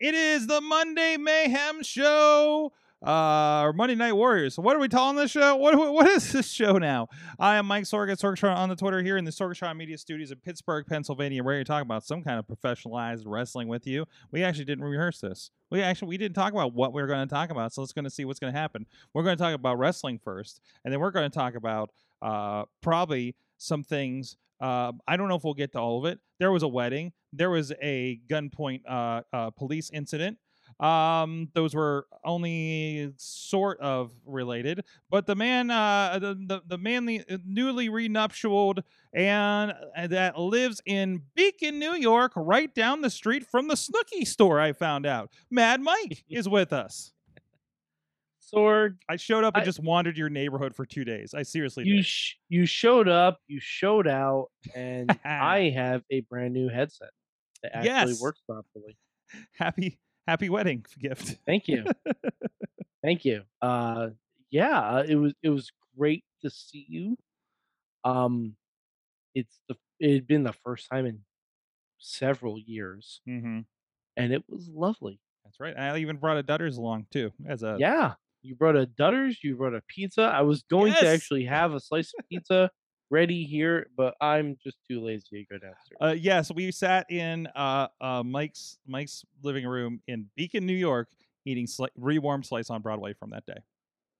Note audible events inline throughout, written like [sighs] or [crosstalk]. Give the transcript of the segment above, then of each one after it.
It is the Monday Mayhem Show, uh, or Monday Night Warriors. So what are we calling this show? What what is this show now? I am Mike Sorg at Sorgatron on the Twitter here in the Sorgatron Media Studios in Pittsburgh, Pennsylvania, ready to talk about some kind of professionalized wrestling with you. We actually didn't rehearse this. We actually we didn't talk about what we were going to talk about, so let's going to see what's going to happen. We're going to talk about wrestling first, and then we're going to talk about uh, probably some things uh, I don't know if we'll get to all of it. There was a wedding. There was a gunpoint uh, uh, police incident. Um, those were only sort of related, but the man, uh, the the, the man, the newly renuptialed and uh, that lives in Beacon, New York, right down the street from the Snooki store. I found out. Mad Mike [laughs] is with us. Sorg, I showed up and I- just wandered your neighborhood for two days. I seriously you did. sh- you showed up, you showed out, and [laughs] I have a brand new headset that actually Yes. works properly. [laughs] happy happy wedding [laughs] gift. Thank you, thank you. Uh, yeah, it was it was great to see you. Um, it's the it had been the first time in several years, mm-hmm. and it was lovely. That's right. I even brought a Dutters along too as a yeah, you brought a Dutters, you brought a pizza. I was going to actually have a slice of [laughs] pizza ready here, but I'm just too lazy to go downstairs. Uh, yes, we sat in uh, uh, Mike's Mike's living room in Beacon, New York, eating sli- rewarmed slice on Broadway from that day,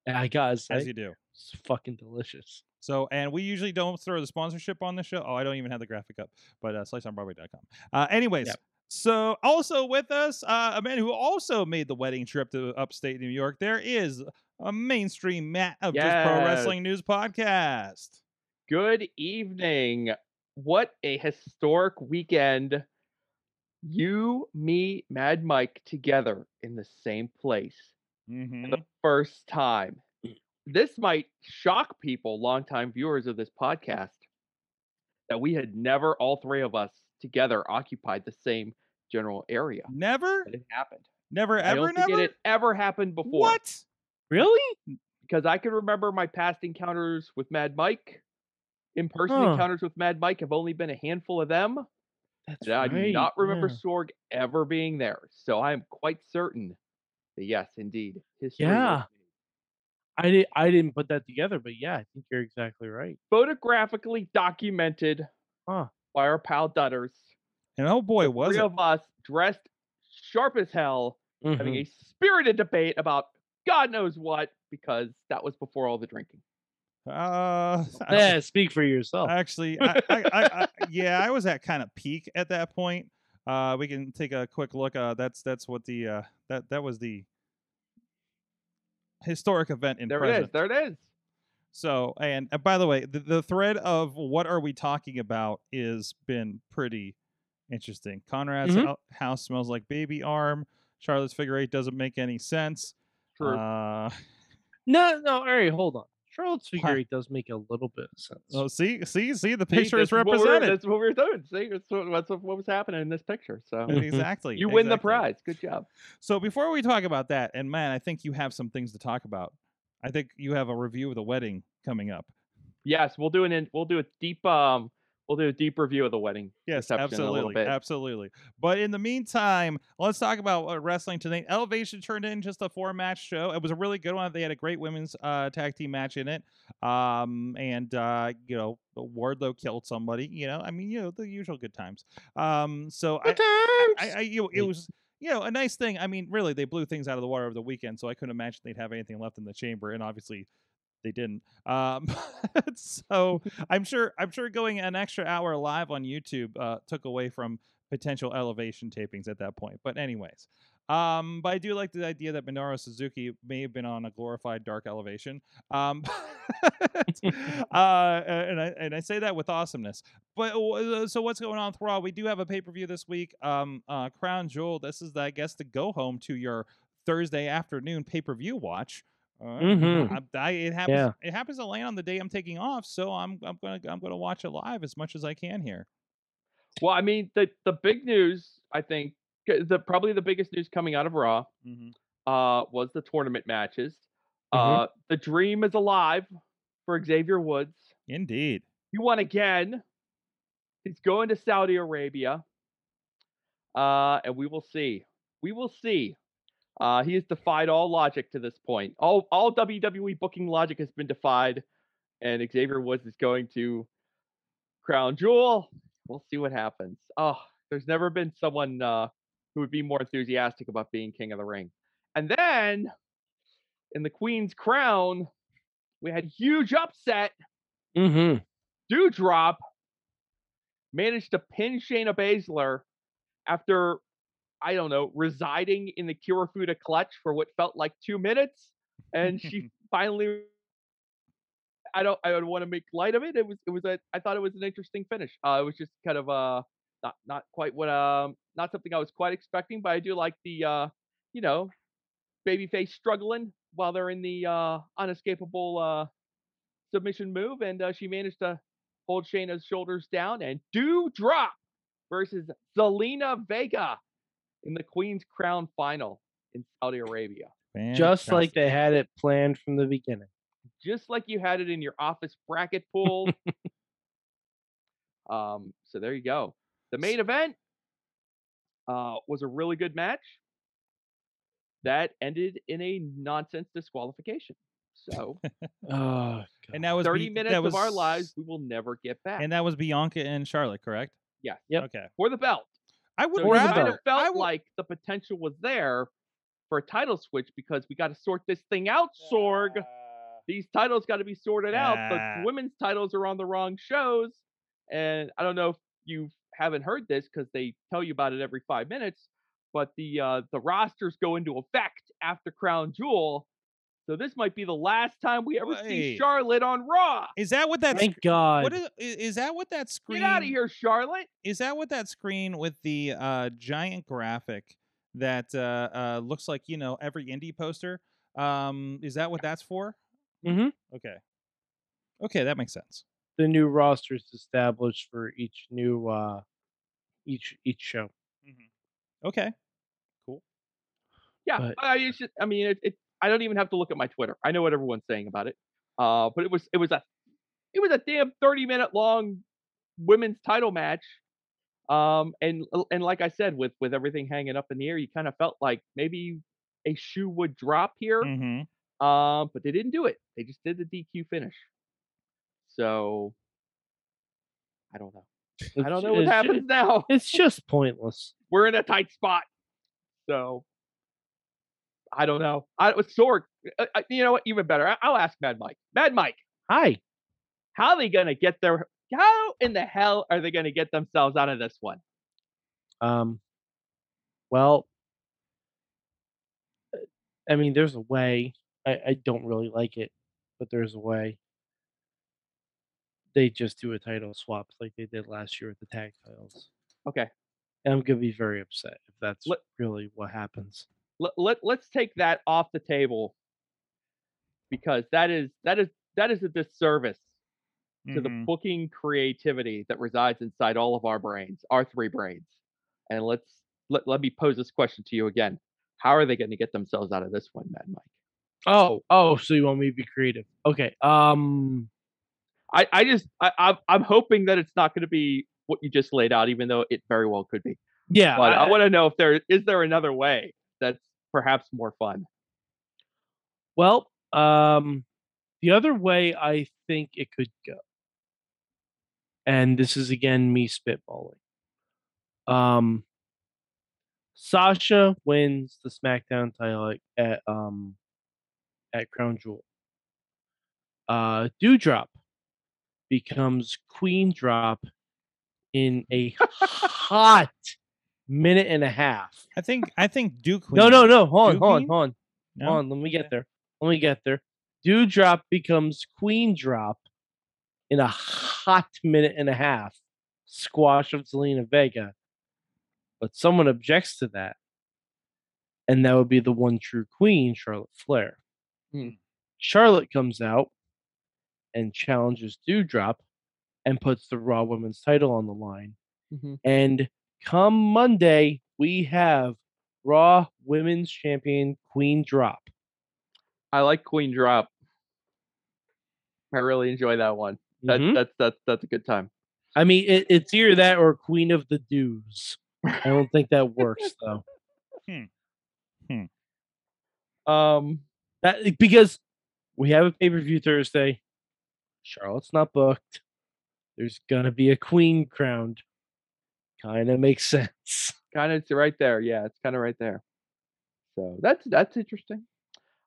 And I gotta as you do. it's fucking delicious. So, and we usually don't throw the sponsorship on the show. Oh, I don't even have the graphic up, but uh, sliceonbroadway.com. Uh, anyways, Yep. So also with us, uh, a man who also made the wedding trip to upstate New York. There is a mainstream Matt of Just Pro Wrestling News podcast. Good evening. What a historic weekend. You, me, Mad Mike together in the same place Mm-hmm. for the first time. This might shock people, longtime viewers of this podcast, that we had never, all three of us together, occupied the same general area. Never, But it happened. never, ever, I don't think never. it had ever happened before. What? Really? because I can remember my past encounters with Mad Mike. In person Huh. encounters with Mad Mike have only been a handful of them. That's and I do not remember yeah. Sorg ever being there. So I am quite certain that yes, indeed, history Yeah. I did. I didn't put that together, but yeah, I think you're exactly right. photographically documented Huh. By our pal Dutters. And oh boy, the was three it? of us dressed sharp as hell, having Mhm. a spirited debate about God knows what, because that was before all the drinking. Uh, [laughs] Yeah, speak for yourself. Actually, I, [laughs] I, I, I, yeah, I was at kind of peak at that point. Uh, we can take a quick look. Uh, that's that's what the uh, that that was the historic event in There it is. There it is. So, and, uh, by the way, the, the thread of what are we talking about is been pretty interesting. Conrad's Mhm. hou- house smells like baby arm. Charlotte's figure eight doesn't make any sense. True. Uh, No, no. All right, hold on. Charlotte's Huh. [laughs] figure eight does make a little bit of sense. oh, see, see, see, the See, picture is that's what represented. That's what we were doing. See, that's what, that's what was happening in this picture. So exactly. you win the prize. Good job. So before we talk about that, and man, I think you have some things to talk about. I think you have a review of the wedding coming up. Yes, we'll do an in, we'll do a deep um we'll do a deep review of the wedding. Yes, absolutely, absolutely. But in the meantime, let's talk about what wrestling tonight. Elevation turned in just a four-match show. It was a really good one. They had a great women's uh, tag team match in it, um, and uh, you know, Wardlow killed somebody. You know, I mean, you know, the usual good times. Um, so I, Good times. I, I you know, it was you know a nice thing. I mean, really, they blew things out of the water over the weekend, so I couldn't imagine they'd have anything left in the chamber, and obviously they didn't. Um, [laughs] so [laughs] I'm sure I'm sure going an extra hour live on YouTube uh, took away from potential elevation tapings at that point. But anyways. Um, but I do like the idea that Minoru Suzuki may have been on a glorified dark elevation. Um, [laughs] [laughs] uh, and I and I say that with awesomeness. But uh, so what's going on with Raw? We do have a pay per view this week. Um, uh, Crown Jewel. This is, I guess, to go home to your Thursday afternoon pay per view watch. Uh, Mhm. I, I, it happens. Yeah. It happens to land on the day I'm taking off, so I'm I'm gonna I'm gonna watch it live as much as I can here. Well, I mean, the the big news, I think, c- the probably the biggest news coming out of Raw Mhm. uh, was the tournament matches. Mhm. Uh, the dream is alive for Xavier Woods. Indeed. He won again. He's going to Saudi Arabia. Uh, and we will see. We will see. Uh, he has defied all logic to this point. All all WWE booking logic has been defied, and Xavier Woods is going to Crown Jewel. We'll see what happens. Oh, there's never been someone uh, who would be more enthusiastic about being King of the Ring. And then in the Queen's Crown, we had huge upset. Mm-hmm. Doudrop managed to pin Shayna Baszler after, I don't know, residing in the Kirifuda clutch for what felt like two minutes. And she [laughs] finally, I don't, I don't want to make light of it. It was, it was a, I thought it was an interesting finish. Uh, it was just kind of, uh, not, not quite what, um, not something I was quite expecting, but I do like the, uh, you know, babyface struggling while they're in the, uh, unescapable, uh, submission move, and uh, she managed to hold Shayna's shoulders down and Doudrop versus Zelina Vega in the Queen's Crown final in Saudi Arabia. Just like they had it planned from the beginning. Just like you had it in your office bracket pool. [laughs] um, so there you go. The main event uh, was a really good match that ended in a nonsense disqualification. So [laughs] Oh, and that was 30 Bi- minutes that was, of our lives we will never get back. and that was Bianca and Charlotte, correct? Yeah. Yep. Okay. For the belt. I would So Or it the rather. kind of felt I would- like the potential was there for a title switch because we got to sort this thing out, Sorg. These titles got to be sorted out. Ah. The women's titles are on the wrong shows, and I don't know if you haven't heard this because they tell you about it every five minutes. But the uh, the rosters go into effect after Crown Jewel, so this might be the last time we ever see Charlotte on Raw. Is that what that? Thank sc- God. What is, is that? What that screen? Get out of here, Charlotte. Is that what that screen with the uh, giant graphic that uh, uh, looks like you know every indie poster? Um, is that what that's for? Mm-hmm. Okay. Okay, that makes sense. The new rosters established for each new uh each each show. Okay. Cool. Yeah, But- I, just, I mean, it, it. I don't even have to look at my Twitter. I know what everyone's saying about it. Uh, but it was, it was a, it was a damn thirty minute long women's title match. Um, and and like I said, with with everything hanging up in the air, you kind of felt like maybe a shoe would drop here. Mm-hmm. Um, but they didn't do it. They just did the DQ finish. So I don't know. I don't know what It's happens now. It's just pointless. [laughs] we're in a tight spot. So I don't know. I was Sorg. Uh, uh, you know what? Even better. I, I'll ask Mad Mike. Mad Mike, Hi. how are they gonna get their? How in the hell are they gonna get themselves out of this one? Um well I mean there's a way. I, I don't really like it, but there's a way. They just do a title swap like they did last year with the tag titles. Okay, And I'm gonna be very upset if that's Let- really what happens. let, let let's take that off the table because that is that is that is a disservice to the Mhm. booking creativity that resides inside all of our brains, our three brains. And let's let, let me pose this question to you again. How are they going to get themselves out of this one, Mad Mike? Oh, oh, so you want me to be creative? Okay. Um I, I just I, I'm I'm hoping that it's not going to be what you just laid out, even though it very well could be. yeah, But I, I- want to know if there is there another way that's perhaps more fun. Well, um, the other way I think it could go, and this is again me spitballing. Um, Sasha wins the SmackDown title at, at um at Crown Jewel. Uh, Doudrop becomes Queen Drop in a [laughs] hot minute and a half. I think I think Duke. No, Queen- no, no. Hold on, Duke hold on, hold on. No? Hold on, let me get there. Let me get there. Doudrop becomes Queen Drop in a hot minute and a half squash of Zelina Vega. But someone objects to that. And that would be the one true queen, Charlotte Flair. Hmm. Charlotte comes out and challenges Doudrop and puts the Raw Women's title on the line. Mhm. And come Monday, we have Raw Women's Champion Queen Drop. I like Queen Drop. I really enjoy that one. That, Mhm. That's that's that's a good time. I mean, it, it's either that or Queen of the Dews. I don't think that works though. [laughs] Hmm. Um, That because we have a pay per view Thursday. Charlotte's not booked. There's gonna be a queen crowned. Kind of makes [laughs] sense. kind of right there. Yeah, it's kind of right there. So that's that's interesting.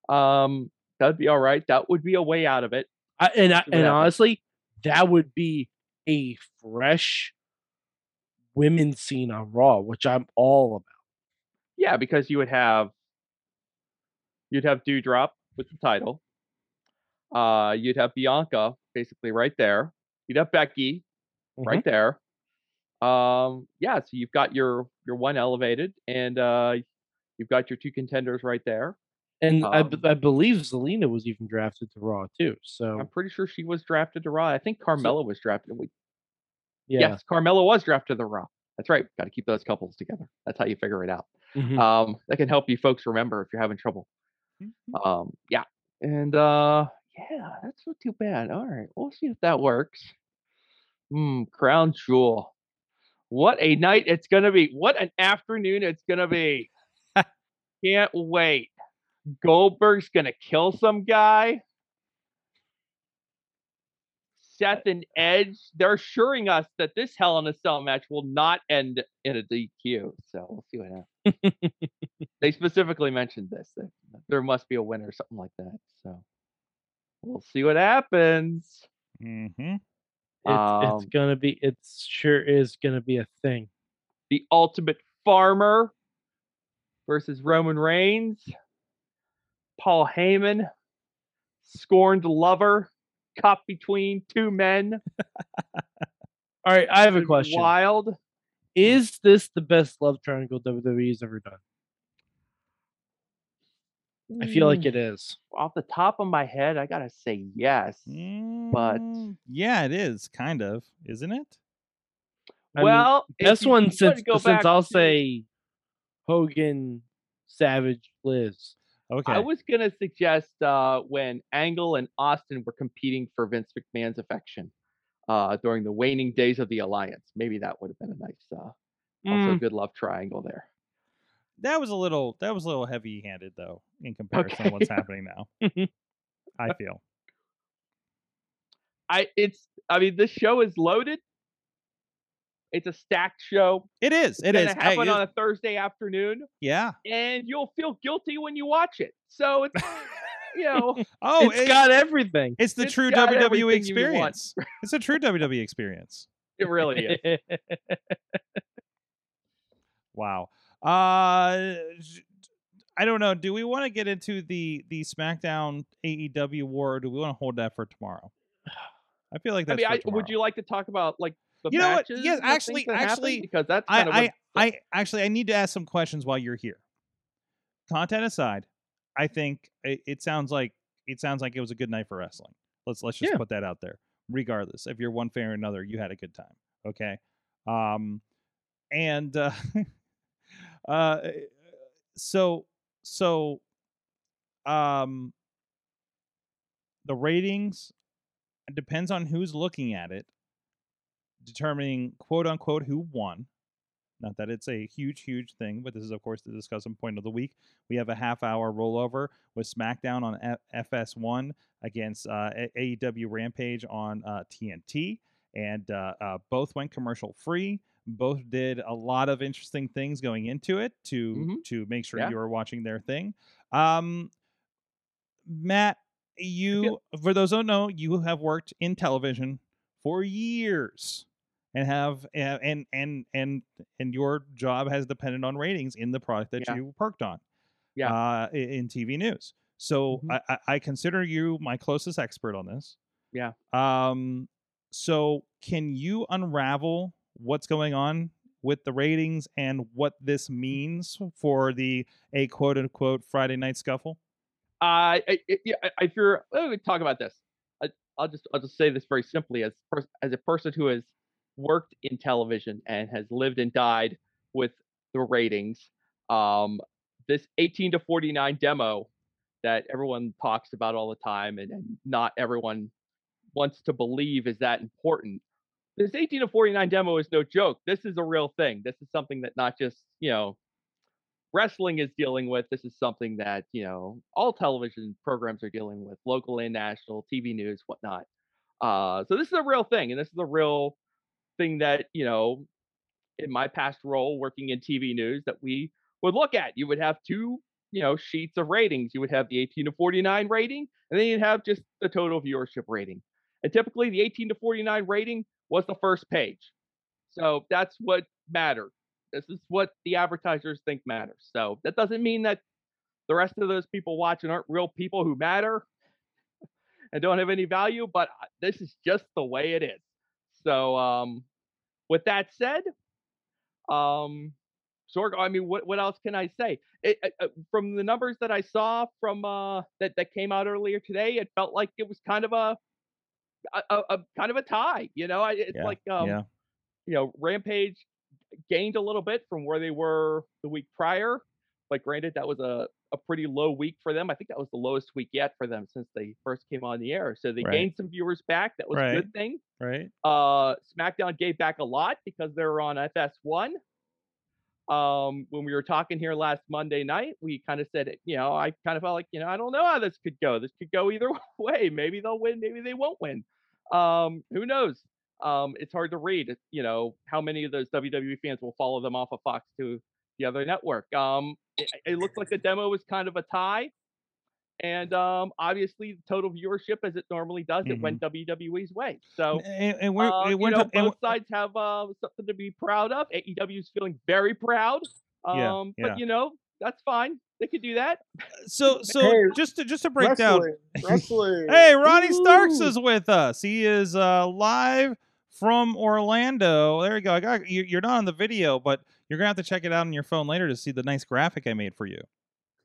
Um, that'd be all right. That would be a way out of it. I, and I, and honestly, that would be a fresh women's scene on Raw, which I'm all about. Yeah, because you would have you'd have Doudrop with the title. Uh, you'd have Bianca basically right there. You'd have Becky Mm-hmm. right there. Um, yeah, so you've got your your one elevated, and uh, you've got your two contenders right there. And I, b- Um, I believe Zelina was even drafted to Raw too. So I'm pretty sure she was drafted to Raw. I think Carmella was drafted. We, yeah, Yes, Carmella was drafted to Raw. That's right. Got to keep those couples together. That's how you figure it out. Mhm. Um, that can help you folks remember if you're having trouble. Mhm. Um, yeah, and uh, yeah, that's not too bad. All right, we'll see if that works. Hmm, Crown Jewel. What a night it's gonna be. What an afternoon it's gonna be. Can't wait. Goldberg's gonna kill some guy. Seth and Edge, they're assuring us that this Hell in a Cell match will not end in a DQ. So we'll see what happens. [laughs] they specifically mentioned this there must be a winner or something like that. So we'll see what happens. Mm-hmm. it's, it's um, gonna be. It sure is gonna be a thing. The Ultimate Farmer versus Roman Reigns. Paul Heyman, scorned lover, caught between two men. All right, I have a question. Wild. Is this the best love triangle WWE's ever done? I feel like Mm, it is. Off the top of my head, I gotta say yes. But- Mm, yeah, it is kind of, isn't it? I mean, well, if Best you one since go since back I'll to- say Hogan, Savage, Liz. Okay. I was gonna suggest uh, when Angle and Austin were competing for Vince McMahon's affection uh, during the waning days of the alliance. Maybe that would have been a nice, uh, also Mm, good love triangle there. That was a little that was a little heavy handed though in comparison to what's happening now. [laughs] I feel. I it's I mean this show is loaded. It's a stacked show. It is. It It's is. I- happen it- on a Thursday afternoon, yeah. and you'll feel guilty when you watch it. So it's you know [laughs] Oh, it's it- got everything. it's the it's true WWE everything you want. experience. it's a true WWE experience. it really is. [laughs] Wow. Uh I don't know. Do we want to get into the the SmackDown AEW war or do we want to hold that for tomorrow? I feel like I that's mean, for I, would you like to talk about like the You know what? matches? Yes, actually- happened? actually, because that's kind I, I, I actually I need to ask some questions while you're here. Content aside, I think it, it sounds like it sounds like it was a good night for wrestling. Let's let's just Yeah. put that out there. Regardless, if you're one fan or another, you had a good time. Okay. Um and uh [laughs] uh so so um the ratings depends on who's looking at it determining quote unquote who won. Not that it's a huge huge thing but this is of course the discussion point of the week. We have a half hour rollover with smackdown on F- fs1 against uh, aew rampage on uh, tnt and uh, uh, both went commercial free both did a lot of interesting things going into it to Mhm. to make sure Yeah. you were watching their thing um matt you for those who don't know you have worked in television for years and have and and and and your job has depended on ratings in the product that Yeah. you worked on Yeah. uh, in tv news So Mhm. I, I, I consider you my closest expert on this. Yeah. Um. So can you unravel what's going on with the ratings and what this means for the a quote unquote Friday night scuffle? I, I, if you're, let me talk about this. I, I'll just, I'll just say this very simply as as a person who has worked in television and has lived and died with the ratings. Um, this 18 to 49 demo that everyone talks about all the time, and, and not everyone wants to believe is that important. This 18 to 49 demo is no joke. This is a real thing. This is something that not just you know wrestling is dealing with. This is something that you know all television programs are dealing with, local and national, TV news, whatnot. Uh, so this is a real thing, and this is a real thing that you know, in my past role working in TV news, that we would look at. You would have two, you know, sheets of ratings. You would have the 18 to 49 rating, and then you'd have just the total viewership rating. And typically, the 18 to 49 rating was the first page. So that's what mattered. This is what the advertisers think matters. So that doesn't mean that the rest of those people watching aren't real people who matter [laughs] and don't have any value, but uh, this is just the way it is. So um with that said, um Sorg, I mean, what, what else can I say? It, uh, uh, from the numbers that I saw from uh, that that came out earlier today, it felt like it was kind of a a, a, a kind of a tie. You know, I- it's Yeah, like um, yeah. you know, Rampage gained a little bit from where they were the week prior. But granted, that was a, a pretty low week for them. I think that was the lowest week yet for them since they first came on the air. So they Right. gained some viewers back. That was a good thing. Right. Uh, SmackDown gave back a lot because they were on FS1. Um, when we were talking here last Monday night, we kind of said, you know, I kind of felt like, you know, I don't know how this could go. This could go either [laughs] way. Maybe they'll win, maybe they won't win. Um, who knows? Um, it's hard to read, you know, how many of those WWE fans will follow them off of Fox to the other network. Um, it, it looked like the demo was kind of a tie. And um, obviously, the total viewership, as it normally does, it went WWE's way. So, And, and we're, uh, it you went know, and both sides have uh, something to be proud of. AEW is feeling very proud. Um, Yeah, yeah. But, you know, that's fine. They could do that. so [laughs] so Hey, just to just to break down wrestling, [laughs] wrestling. Hey, Ronnie Starks is with us. He is uh, live from Orlando. There you go. I got you're not on the video, but you're gonna have to check it out on your phone later to see the nice graphic I made for you.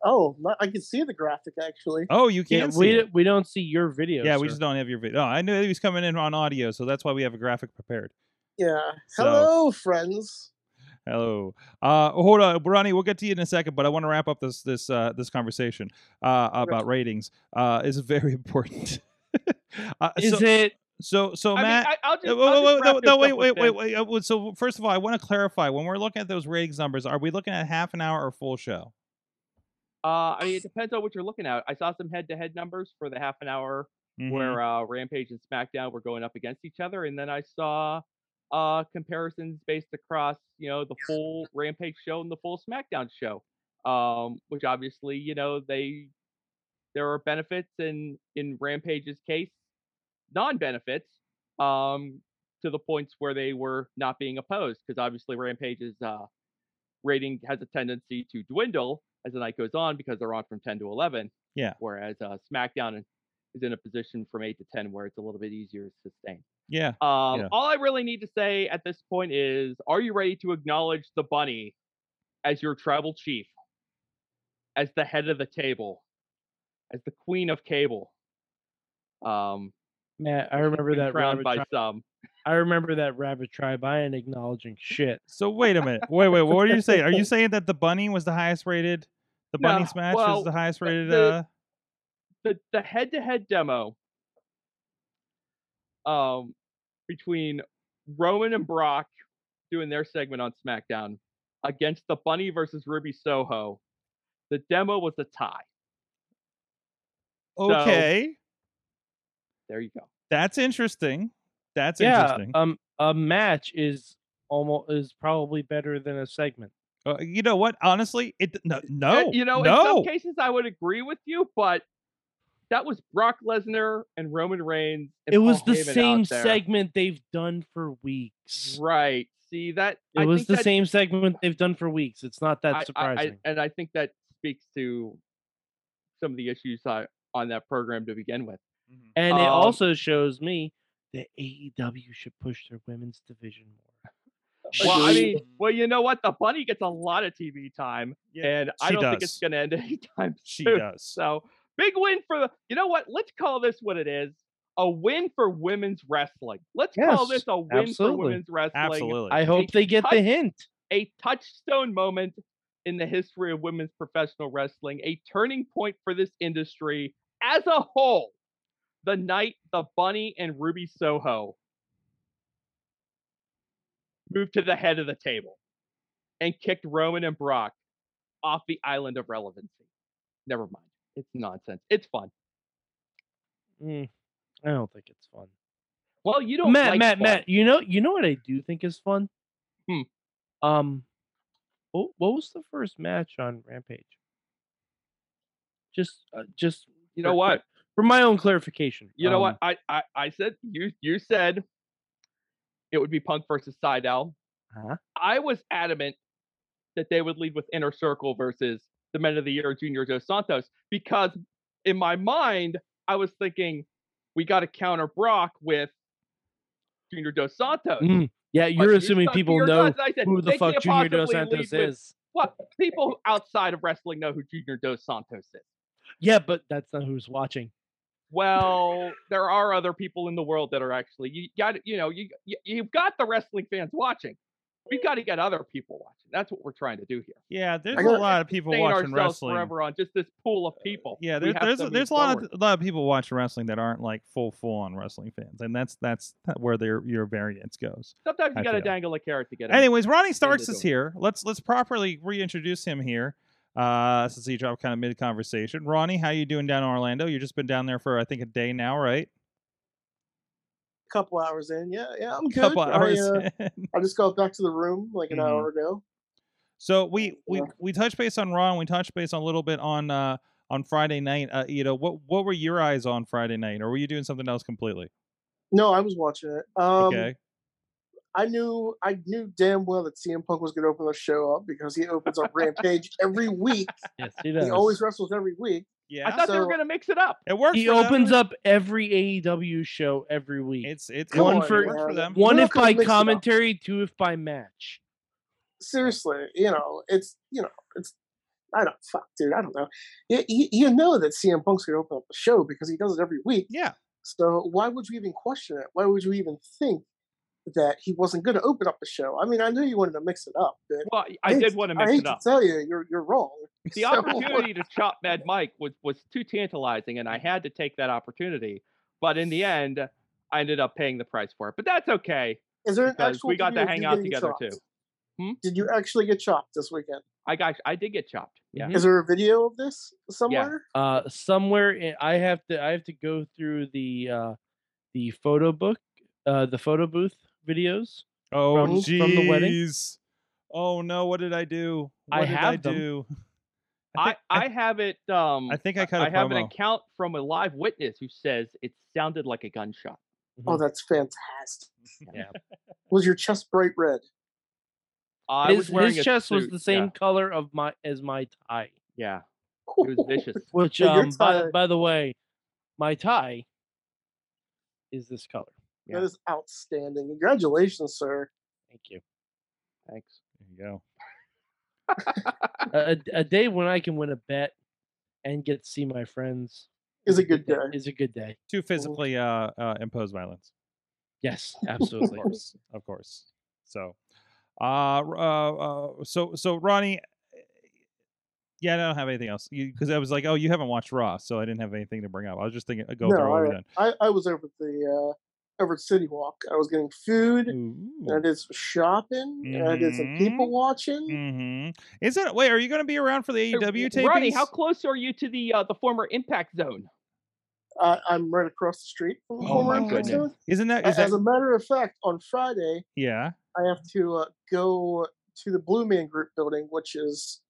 Oh, I can see the graphic actually. Oh, you Yeah, can see we it. we don't see your video. Yeah, we just don't have your video. Oh, I knew he was coming in on audio, so that's why we have a graphic prepared. Yeah. So- Hello, friends. Hello. Uh, hold on, Ronnie. We'll get to you in a second, but I want to wrap up this this uh, this conversation uh, about ratings. Uh, is very [laughs] important. uh, Is so, it? so so I Matt? mean, I, I'll just, Uh, I'll wait, just wait, no, this no, up wait, wait, wait, wait. uh, So first of all, I want to clarify when we're looking at those ratings numbers, are we looking at half an hour or full show? Uh, I mean, it depends on what you're looking at. I saw some head-to-head numbers for the half an hour Mhm. where uh, Rampage and SmackDown were going up against each other, and then I saw uh, comparisons based across, you know, the full Rampage show and the full SmackDown show. Um, which obviously, you know, they there are benefits in in Rampage's case, non-benefits, um, to the points where they were not being opposed, because obviously Rampage's uh, rating has a tendency to dwindle as the night goes on because they're on from 10 to 11. Yeah. Whereas uh, SmackDown is in a position from 8 to 10 where it's a little bit easier to sustain. Yeah. Um, Yeah. All I really need to say at this point is are you ready to acknowledge the bunny as your tribal chief, as the head of the table, as the queen of cable? Um, Matt, I remember that crowned rabbit by tribe. some. I remember that rabbit tribe. I ain't acknowledging shit. So wait a minute. Wait, wait. What are you saying? Are you saying that the bunny was the highest rated? The bunny No, smash well, is the highest rated. the- uh, the the head to head demo um between Roman and Brock doing their segment on SmackDown against the Bunny versus Ruby Soho. The demo was a tie. So- okay, There you go. that's interesting. That's yeah, interesting. um, a match is almost is probably better than a segment. Uh, you know what? Honestly, it no Uh, no you know, no. in some cases I would agree with you, but that was Brock Lesnar and Roman Reigns. And It was the Heyman same segment they've done for weeks. Right. See that It I was think the that- same segment they've done for weeks. It's not that I- I- I- surprising. and I think that speaks to some of the issues uh, on that program to begin with. And it Um, also shows me that AEW should push their women's division more. Well, I mean, well, you know what? The bunny gets a lot of TV time, and I she don't think it's going to end [laughs] anytime She soon. does. So big win for the. You know what? Let's call this what it is: a win for women's wrestling. Let's call this a win absolutely. for women's wrestling. Absolutely. I hope they get the hint. A touchstone moment in the history of women's professional wrestling. A turning point for this industry as a whole. The night the Bunny and Ruby Soho moved to the head of the table and kicked Roman and Brock off the island of relevancy. Never mind. It's nonsense. It's fun. Mm, I don't think it's fun. Well, you don't Matt, like Matt, fun. Matt. You know, you know what I do think is fun. Hmm. Um, what, what was the first match on Rampage? Just, uh, just You know for- what? For my own clarification. You know um, what? I, I I said you you said it would be Punk versus Sydal. Huh? I was adamant that they would lead with Inner Circle versus the Men of the Year, Junior Dos Santos, because in my mind I was thinking we got to counter Brock with Junior Dos Santos. Mm, yeah, you're you assuming people know guns, and I said, who the fuck Junior Dos Santos is. What people outside of wrestling know who Junior Dos Santos is. Yeah, but that's not who's watching. Well, there are other people in the world that are actually you got you know you, you you've got the wrestling fans watching. We've got to get other people watching. That's what we're trying to do here. Yeah, there's a lot of people watching wrestling. forever on just this pool of uh, people. Yeah, We there's there's a, there's a lot forward. of a lot of people watching wrestling that aren't like full full on wrestling fans, and that's that's [laughs] where their your variance goes. Sometimes you got to dangle a carrot to get. Anyways, Ronnie Starks is here. Let's let's properly reintroduce him here. Uh, since you dropped kind of mid conversation. Ronnie, how you doing down in Orlando? You've just been down there for I think a day now, right? A couple hours in. Yeah, yeah, I'm good. couple I, hours. uh, in. I just got back to the room like an Mhm. hour ago. So we we Yeah. we touched base on Ron. We touched base on a little bit on uh on Friday night. Uh, you know what what were your eyes on Friday night, or were you doing something else completely? No, I was watching it. Um, okay. I knew I knew damn well that CM Punk was going to open the show up because he opens up Rampage every week. Yes, he does. He always wrestles every week. Yeah, I thought they were going to mix it up. it works. He for them. opens up every AEW show every week. It's it's One it on, for- works for them. One if by mix it up. commentary, two if by match. Seriously, you know, it's you know, it's I don't fuck, dude. I don't know. You, you, you know that CM Punk's going to open up the show because he does it every week. Yeah, So why would you even question it? Why would you even think that he wasn't going to open up the show? I mean, I knew you wanted to mix it up, but Well, I hate did want to I mix hate it up. to tell you, you're you're wrong. [laughs] The So- opportunity to chop Mad Mike was was too tantalizing, and I had to take that opportunity. But in the end, I ended up paying the price for it. But that's okay. Is there an actual we got to hang out together, chopped? too. Hmm? Did you actually get chopped this weekend? I got I did get chopped. Yeah. Is there a video of this somewhere? Yeah. Uh, somewhere in, I have to I have to go through the uh, the photo book, uh, the photo booth videos. Oh From- jeez. from the wedding? Oh no, what did I do? What I did I have them. do? [laughs] I, think- I have it. Um, I think I cut a I have an account from a live witness who says it sounded like a gunshot. Oh, that's fantastic. Yeah. Was your chest bright red? I his was wearing his a chest was the same Yeah. color of my as my tie. yeah. It was [laughs] vicious. Which um by, by the way, my tie is this color. Yeah. That is outstanding. Congratulations, sir. Thank you. Thanks. There you go. A, a, a day when I can win a bet and get to see my friends Is a good day. Is a good day. To physically uh, uh imposed violence. Yes, [laughs] Of absolutely. course. Of course. So uh, uh uh so so Ronnie yeah, I don't have anything else because I was like, oh, you haven't watched Raw, so I didn't have anything to bring up. I was just thinking, go through No, what we've done. I, I was over at the uh, over at City Walk. I was getting food. And I did some shopping. And I did some people watching. Mm-hmm. Is it? Wait, are you going to be around for the AEW tapings? Ronnie, how close are you to the uh, the former Impact Zone? Uh, I'm right across the street from the Oh former Impact. Zone. Isn't that? That? As a matter of fact, on Friday, yeah. I have to uh, go to the Blue Man Group building, which is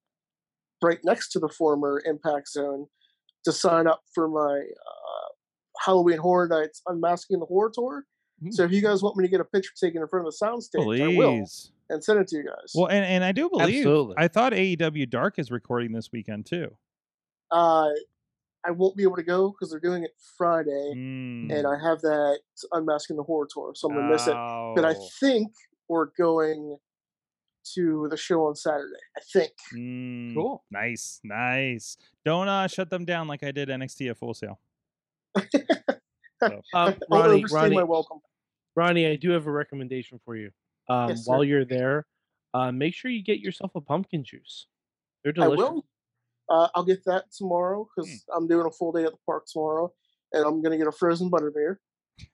right next to the former Impact Zone, to sign up for my uh, Halloween Horror Nights Unmasking the Horror Tour. Hmm. Mm. So if you guys want me to get a picture taken in front of the soundstage, I will and send it to you guys. Well, and, and I do believe. Absolutely. I thought AEW Dark is recording this weekend too. uh, I won't be able to go because they're doing it Friday, Mm. and I have that Unmasking the Horror tour, so I'm gonna miss it. But I Oh. think we're going to the show on Saturday. I think. Mm, Cool. Nice, nice. Don't uh, shut them down like I did NXT at Full Sail. [laughs] Um, [laughs] Ronnie, Ronnie. Ronnie, I do have a recommendation for you. Um, Yes, while you're there, uh, make sure you get yourself a pumpkin juice. They're delicious. I will. Uh, I'll get that tomorrow because Hmm. I'm doing a full day at the park tomorrow, and I'm gonna get a frozen butterbeer,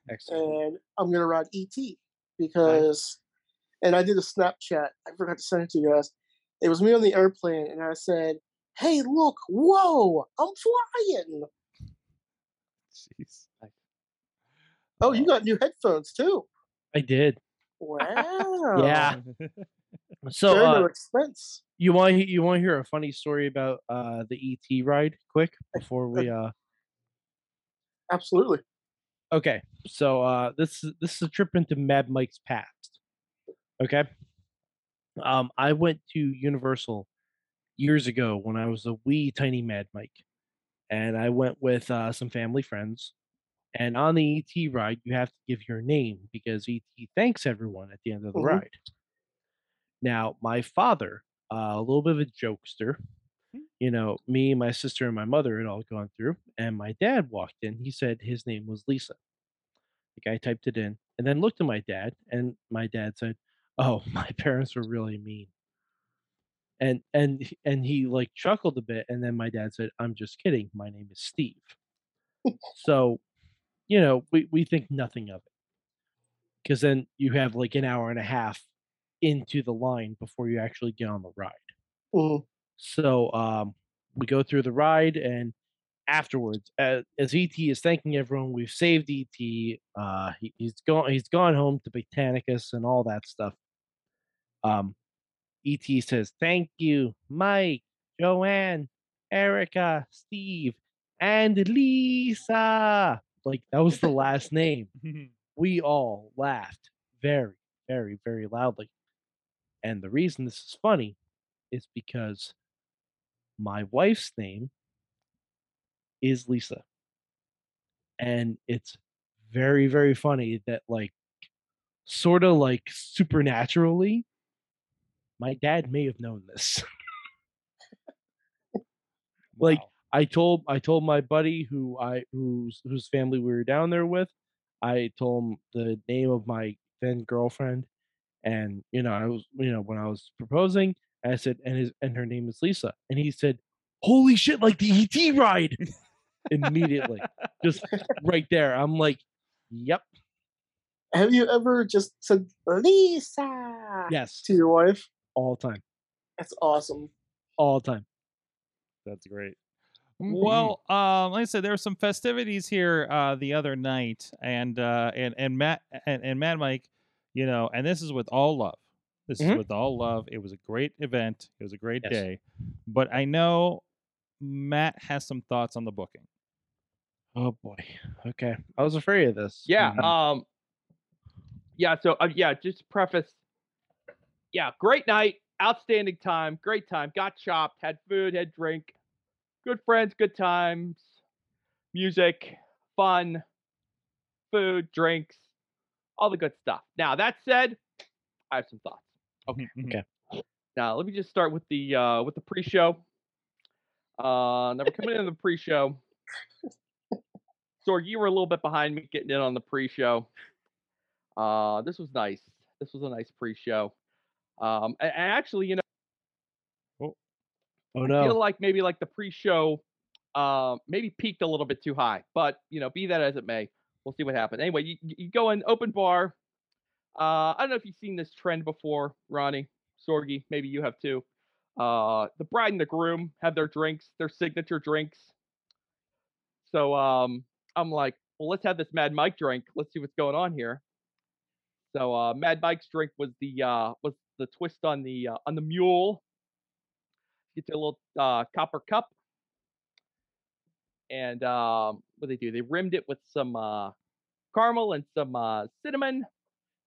Excellent. and I'm gonna ride ET because, and I did a Snapchat. I forgot to send it to you guys. It was me on the airplane, and I said, "Hey, look! Whoa! I'm flying! Jeez. Oh, you got new headphones too! I did. Wow! Yeah. So uh, expense. you want you want to hear a funny story about uh, the ET ride, quick before we uh. Absolutely. Okay, so uh, this is this is a trip into Mad Mike's past. Okay, um, I went to Universal years ago when I was a wee tiny Mad Mike, and I went with uh, some family friends. And on the ET ride, you have to give your name because ET thanks everyone at the end of the Mhm. ride. Now, my father, uh, a little bit of a jokester, you know, me, my sister, and my mother had all gone through, and my dad walked in. He said his name was Lisa. The guy typed it in and then looked at my dad, and my dad said, "Oh, [laughs] my parents were really mean." And and and he like chuckled a bit, and then my dad said, "I'm just kidding. My name is Steve." so, you know, we we think nothing of it because then you have like an hour and a half into the line before you actually get on the ride. Mhm. So um, we go through the ride, and afterwards, as, as ET is thanking everyone, we've saved ET. Uh, he, he's gone. He's gone home to Botanicus and all that stuff. Um, ET says, "Thank you, Mike, Joanne, Erica, Steve, and Lisa." Like that was the last name. [laughs] We all laughed very, very, very loudly. And the reason this is funny is because my wife's name is Lisa. And it's very, very funny that, like, sort of like supernaturally, my dad may have known this. [laughs] Like, Wow. I told I told my buddy who I whose whose family we were down there with, I told him the name of my then girlfriend, and you know I was you know when I was proposing, I said and his and her name is Lisa, and he said, "Holy shit!" Like the ET ride immediately, just right there. I'm like, "Yep, Have you ever just said Lisa yes, to your wife? All time, That's awesome. all time." That's great. Mhm. Well, um, like I said, there were some festivities here uh, the other night, and uh, and and Matt and, and Mad Mike, you know, and this is with all love. This is Mhm. with all love. It was a great event. It was a great Yes. day, but I know Matt has some thoughts on the booking. Oh boy, okay, I was afraid of this. Yeah. Mhm. Um. Yeah. So uh, yeah, just preface. Yeah, great night, outstanding time, great time. Got chopped, had food, had drink, good friends, good times, music, fun, food, drinks, all the good stuff. Now that said, I have some thoughts. Okay. Okay. Now let me just start with the uh with the pre-show. Uh, now we're coming in the pre-show. Sorg, you were a little bit behind me getting in on the pre-show. Uh, this was nice. This was a nice pre-show. Um, and actually, you know, Oh I no, feel like maybe like the pre-show, uh, maybe peaked a little bit too high. But you know, be that as it may, we'll see what happens. Anyway, you, you go in open bar. Uh, I don't know if you've seen this trend before, Ronnie, Sorgi. Maybe you have too. Uh, the bride and the groom have their drinks, their signature drinks. So um, I'm like, well, let's have this Mad Mike drink. Let's see what's going on here. So uh, Mad Mike's drink was the uh, was the twist on the uh, on the mule. Get a little uh, copper cup, and um, what they do? They rimmed it with some uh, caramel and some uh, cinnamon.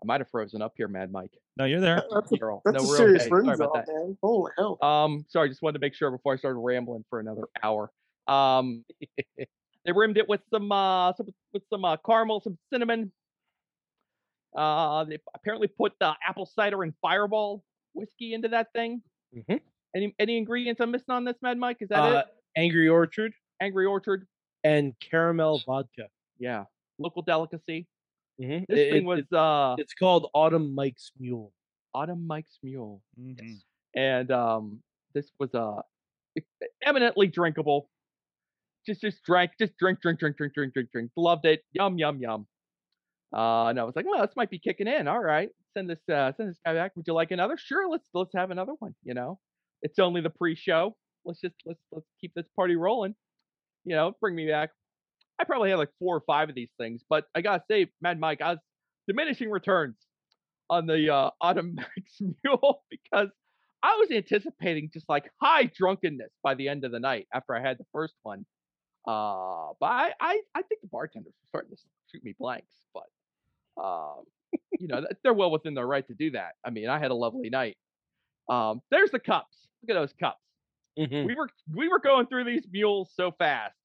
I might have frozen up here, Mad Mike. No, you're there. [laughs] That's a, Girl. that's no, a we're serious okay. rim Sorry job, about that. man. Holy hell. Um, sorry, just wanted to make sure before I started rambling for another hour. Um, [laughs] they rimmed it with some uh some, with some uh, caramel, some cinnamon. Uh, they apparently put the apple cider and Fireball whiskey into that thing. Mhm. Any any ingredients I'm missing on this, Mad Mike? Is that Uh, it? Angry Orchard Angry Orchard. and caramel vodka. Yeah, local delicacy. Mhm. This It- thing was it- uh it's called Autumn Mike's Mule. Autumn Mike's Mule. Mhm. and um, this was uh, eminently drinkable. Just just drank, just drink, drink, drink, drink, drink, drink, drink. Loved it. Yum, yum, yum. Uh, and I was like, well, this might be kicking in. All right, send this uh, send this guy back. Would you like another? Sure, let's let's have another one. You know, it's only the pre-show. Let's just let's let's keep this party rolling. You know, bring me back. I probably had like four or five of these things, but I gotta say, Mad Mike, I was diminishing returns on the uh, [laughs] Autumn Max Mule because I was anticipating just like high drunkenness by the end of the night after I had the first one. Uh, but I, I, I think the bartenders were starting to shoot me blanks, but um, you know, they're well within their right to do that. I mean, I had a lovely night. Um, there's the cups. Look at those cups. Mhm. We were we were going through these mules so fast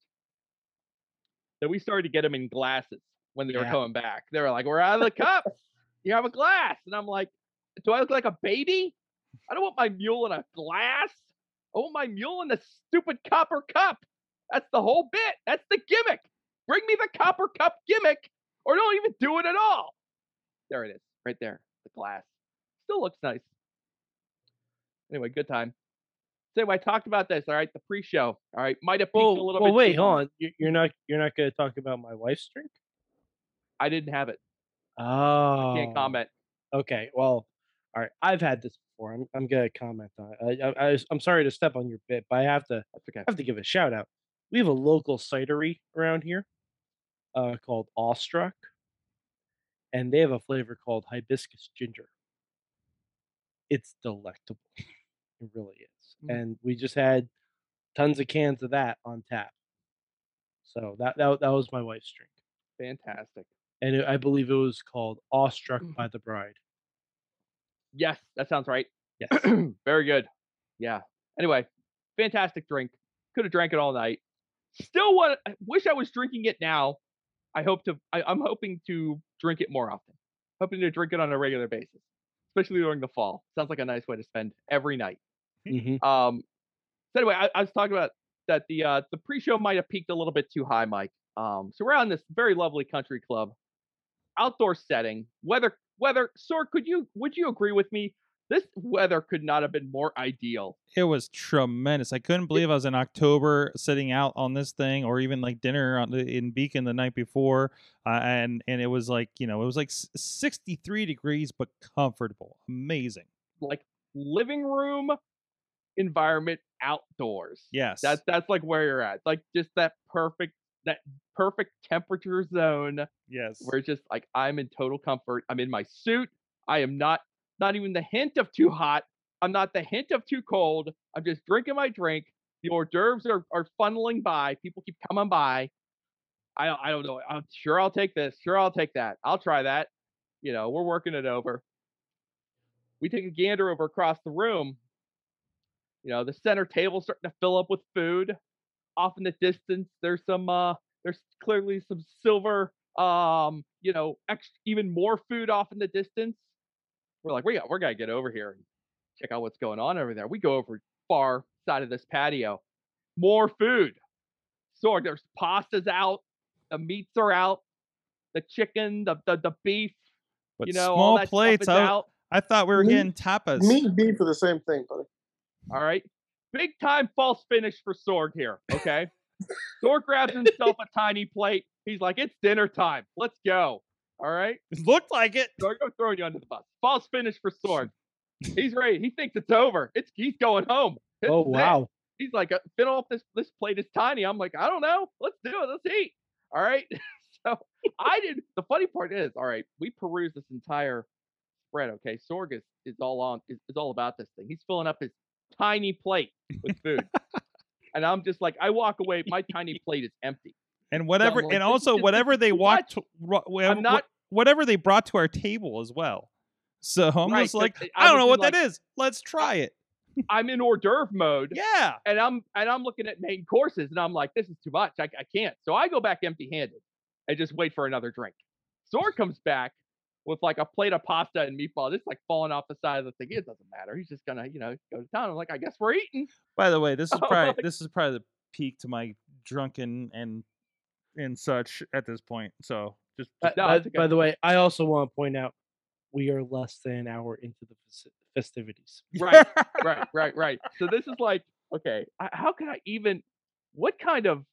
that we started to get them in glasses when they were coming back. They were like, "We're out of the cups. You have a glass," and I'm like, "Do I look like a baby? I don't want my mule in a glass. I want my mule in the stupid copper cup. That's the whole bit. That's the gimmick. Bring me the copper cup gimmick, or don't even do it at all." There it is, right there, the glass. Still looks nice. Anyway, good time. So anyway, I talked about this. All right, the pre-show. All right, might have peaked Well, a little well bit. wait, hold on. You- You're not you're not going to talk about my wife's drink? I didn't have it. Oh, Can't comment. Okay, well, all right. I've had this before. I'm I'm gonna comment on it. I, I, I I'm sorry to step on your bit, but I have to okay. I have to give a shout out. We have a local cidery around here, uh, called Awestruck, and they have a flavor called hibiscus ginger. It's delectable. [laughs] it really is. Mm. And we just had tons of cans of that on tap. So that that that was my wife's drink, Fantastic. and it, I believe it was called Awestruck Mm. by the Bride. Yes, that sounds right. Yes. [clears throat] Very good. Yeah. Anyway, fantastic drink. Could have drank it all night. Still want. I wish I was drinking it now. I hope to. I, I'm hoping to drink it more often. Hoping to drink it on a regular basis, especially during the fall. Sounds like a nice way to spend every night. hmm Um, so anyway, I, I was talking about that the uh, the pre-show might have peaked a little bit too high, Mike. Um, so we're on this very lovely country club, outdoor setting. Weather, weather. Sorg, could you would you agree with me? This weather could not have been more ideal. It was tremendous. I couldn't believe I was in October sitting out on this thing, or even like dinner on the, in Beacon the night before, uh, and and it was like you know it was like 63 degrees but comfortable, amazing. Like living room environment outdoors. Yes, That's that's like where you're at. Like just that perfect that perfect temperature zone yes. where it's just like I'm in total comfort. I'm in my suit. I am not not even the hint of too hot. I'm not the hint of too cold. I'm just drinking my drink. The hors d'oeuvres are, are funneling by. People keep coming by. I don't I don't know. I'm sure I'll take this. Sure I'll take that. I'll try that. You know, we're working it over. We take a gander over across the room. You know, the center table's starting to fill up with food. Off in the distance, there's some uh there's clearly some silver um, you know, ex- even more food off in the distance. We're like, we got, we're gonna get over here and check out what's going on over there. We go over far side of this patio, more food. So there's pastas out, the meats are out, the chicken, the the, the beef, But you know, all small that plates. stuff is I, out. I thought we were Meat- getting tapas. Meat and beef are the same thing, buddy. All right, big time false finish for Sorg here. Okay, Sorg grabs himself a tiny plate. He's like, it's dinner time. Let's go. All right. It looked like it. Sorg, I'm throwing you under the bus. False finish for Sorg. He's ready. He thinks it's over. It's he's going home. This Oh is it. wow! He's like, "Uh, fit off this this plate is tiny. I'm like, I don't know. Let's do it. Let's eat. All right. [laughs] so I did. The funny part is, all right, we perused this entire spread. Okay, Sorg is, is all on is, is all about this thing. He's filling up his tiny plate with food. [laughs] And I'm just like, I walk away. My tiny plate is empty. And whatever, like, and also whatever they watch. I'm not. Whatever they brought to our table as well. So I'm Right, just like, I- I don't know what that like- is. Let's try it. I'm in hors d'oeuvre mode, Yeah. and I'm and I'm looking at main courses, and I'm like, this is too much. I, I can't. So I go back empty-handed and just wait for another drink. Sorg comes back with like a plate of pasta and meatball. It's like falling off the side of the thing. It doesn't matter. He's just gonna, you know, go to town. I'm like, I guess we're eating. By the way, this [laughs] is probably this is probably the peak to my drunken and and such at this point. So just, By, just No, by- by the way, I also want to point out we are less than an hour into the festivities. [laughs] Right, right, right, right. So this is like, okay, how can I even? What kind of?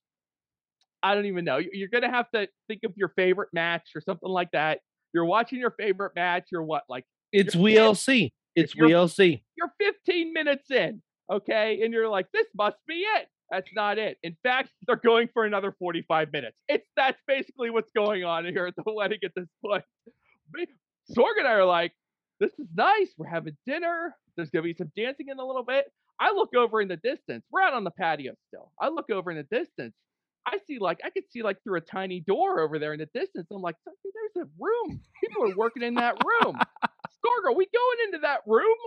I don't even know. You- You're gonna have to think of your favorite match or something like that. You're watching your favorite match. You're what, like It's WLC. It's you're- WLC. you're 15 minutes in, okay, and you're like, this must be it. That's not it. In fact, [laughs] they're going for another 45 minutes. It's that's basically what's going on here at the [laughs] wedding at this point. Sorg and I are like, this is nice. We're having dinner. There's gonna be some dancing in a little bit. I look over in the distance. We're out on the patio still. I look over in the distance. I see like I could see like through a tiny door over there in the distance. I'm like, there's a room. People are working in that room. Sorg, are we going into that room?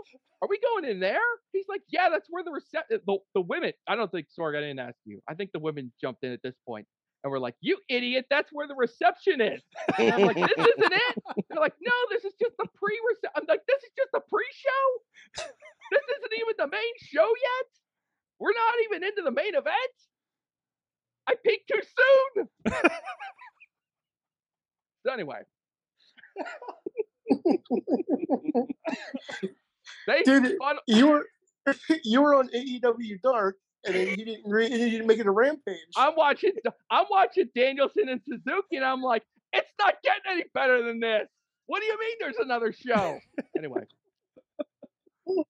Are we going in there? He's like, yeah, that's where the reception, uh, the, the women. I don't think Sorg, I didn't ask you. I think the women jumped in at this point and we're like, you idiot, that's where the reception is. And I'm like, this isn't it. They're like, no, this is just the pre reception. I'm like, this is just the pre-show. this isn't even the main show yet. We're not even into the main event. I peaked too soon. [laughs] so anyway, they Dude, fun- you were [laughs] you were on AEW Dark, and then you didn't re- and you didn't make it a rampage. I'm watching I'm watching Danielson and Suzuki, and I'm like, it's not getting any better than this. What do you mean there's another show? anyway, [laughs]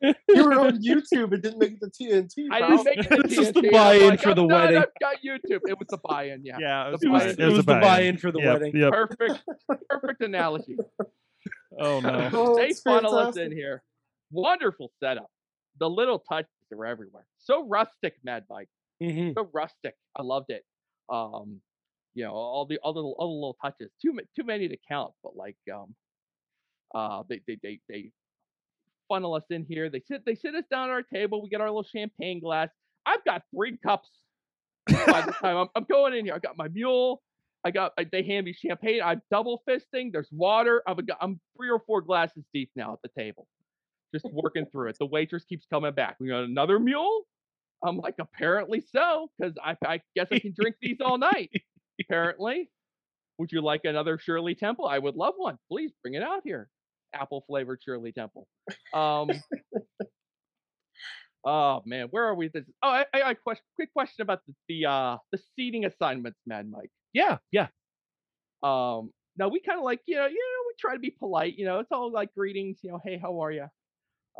[laughs] you were on [laughs] YouTube and didn't make it to TNT. I pal. didn't make it to This is the TNT, and I'm buy-in like, for the I'm done, wedding. I've got YouTube. It was the buy-in, yeah. yeah, it was, The the buy-in. buy-in. It was the buy-in. buy-in for the Yep, wedding. Yep. Perfect, perfect analogy. [laughs] Oh no. Oh, they that's funnel us in here. Wonderful setup. The little touches are everywhere. So rustic, Mad Mike. Mhm. so rustic. I loved it. Um, you know, all the all the, all the little touches. Too too many to count, but like um, uh, they they they they funnel us in here. They sit they sit us down at our table. We get our little champagne glass. I've got three cups by the time [laughs] I'm, I'm going in here. I got my mule. I got I- they hand me champagne. I'm double fisting. There's water. I've got I'm three or four glasses deep now at the table, just working through it. The waitress keeps coming back. We got another mule. I'm like, apparently so, because I, I guess I can drink these all night. [laughs] Apparently. Would you like another Shirley Temple? I would love one. Please bring it out here. Apple flavored Shirley Temple. Um, [laughs] oh man, where are we? This oh, I, I a question. Quick question about the the uh the seating assignments, Mad Mike. Yeah, yeah. Um, now we kind of like, you know, you know, we try to be polite, you know, it's all like greetings, you know, hey, how are you?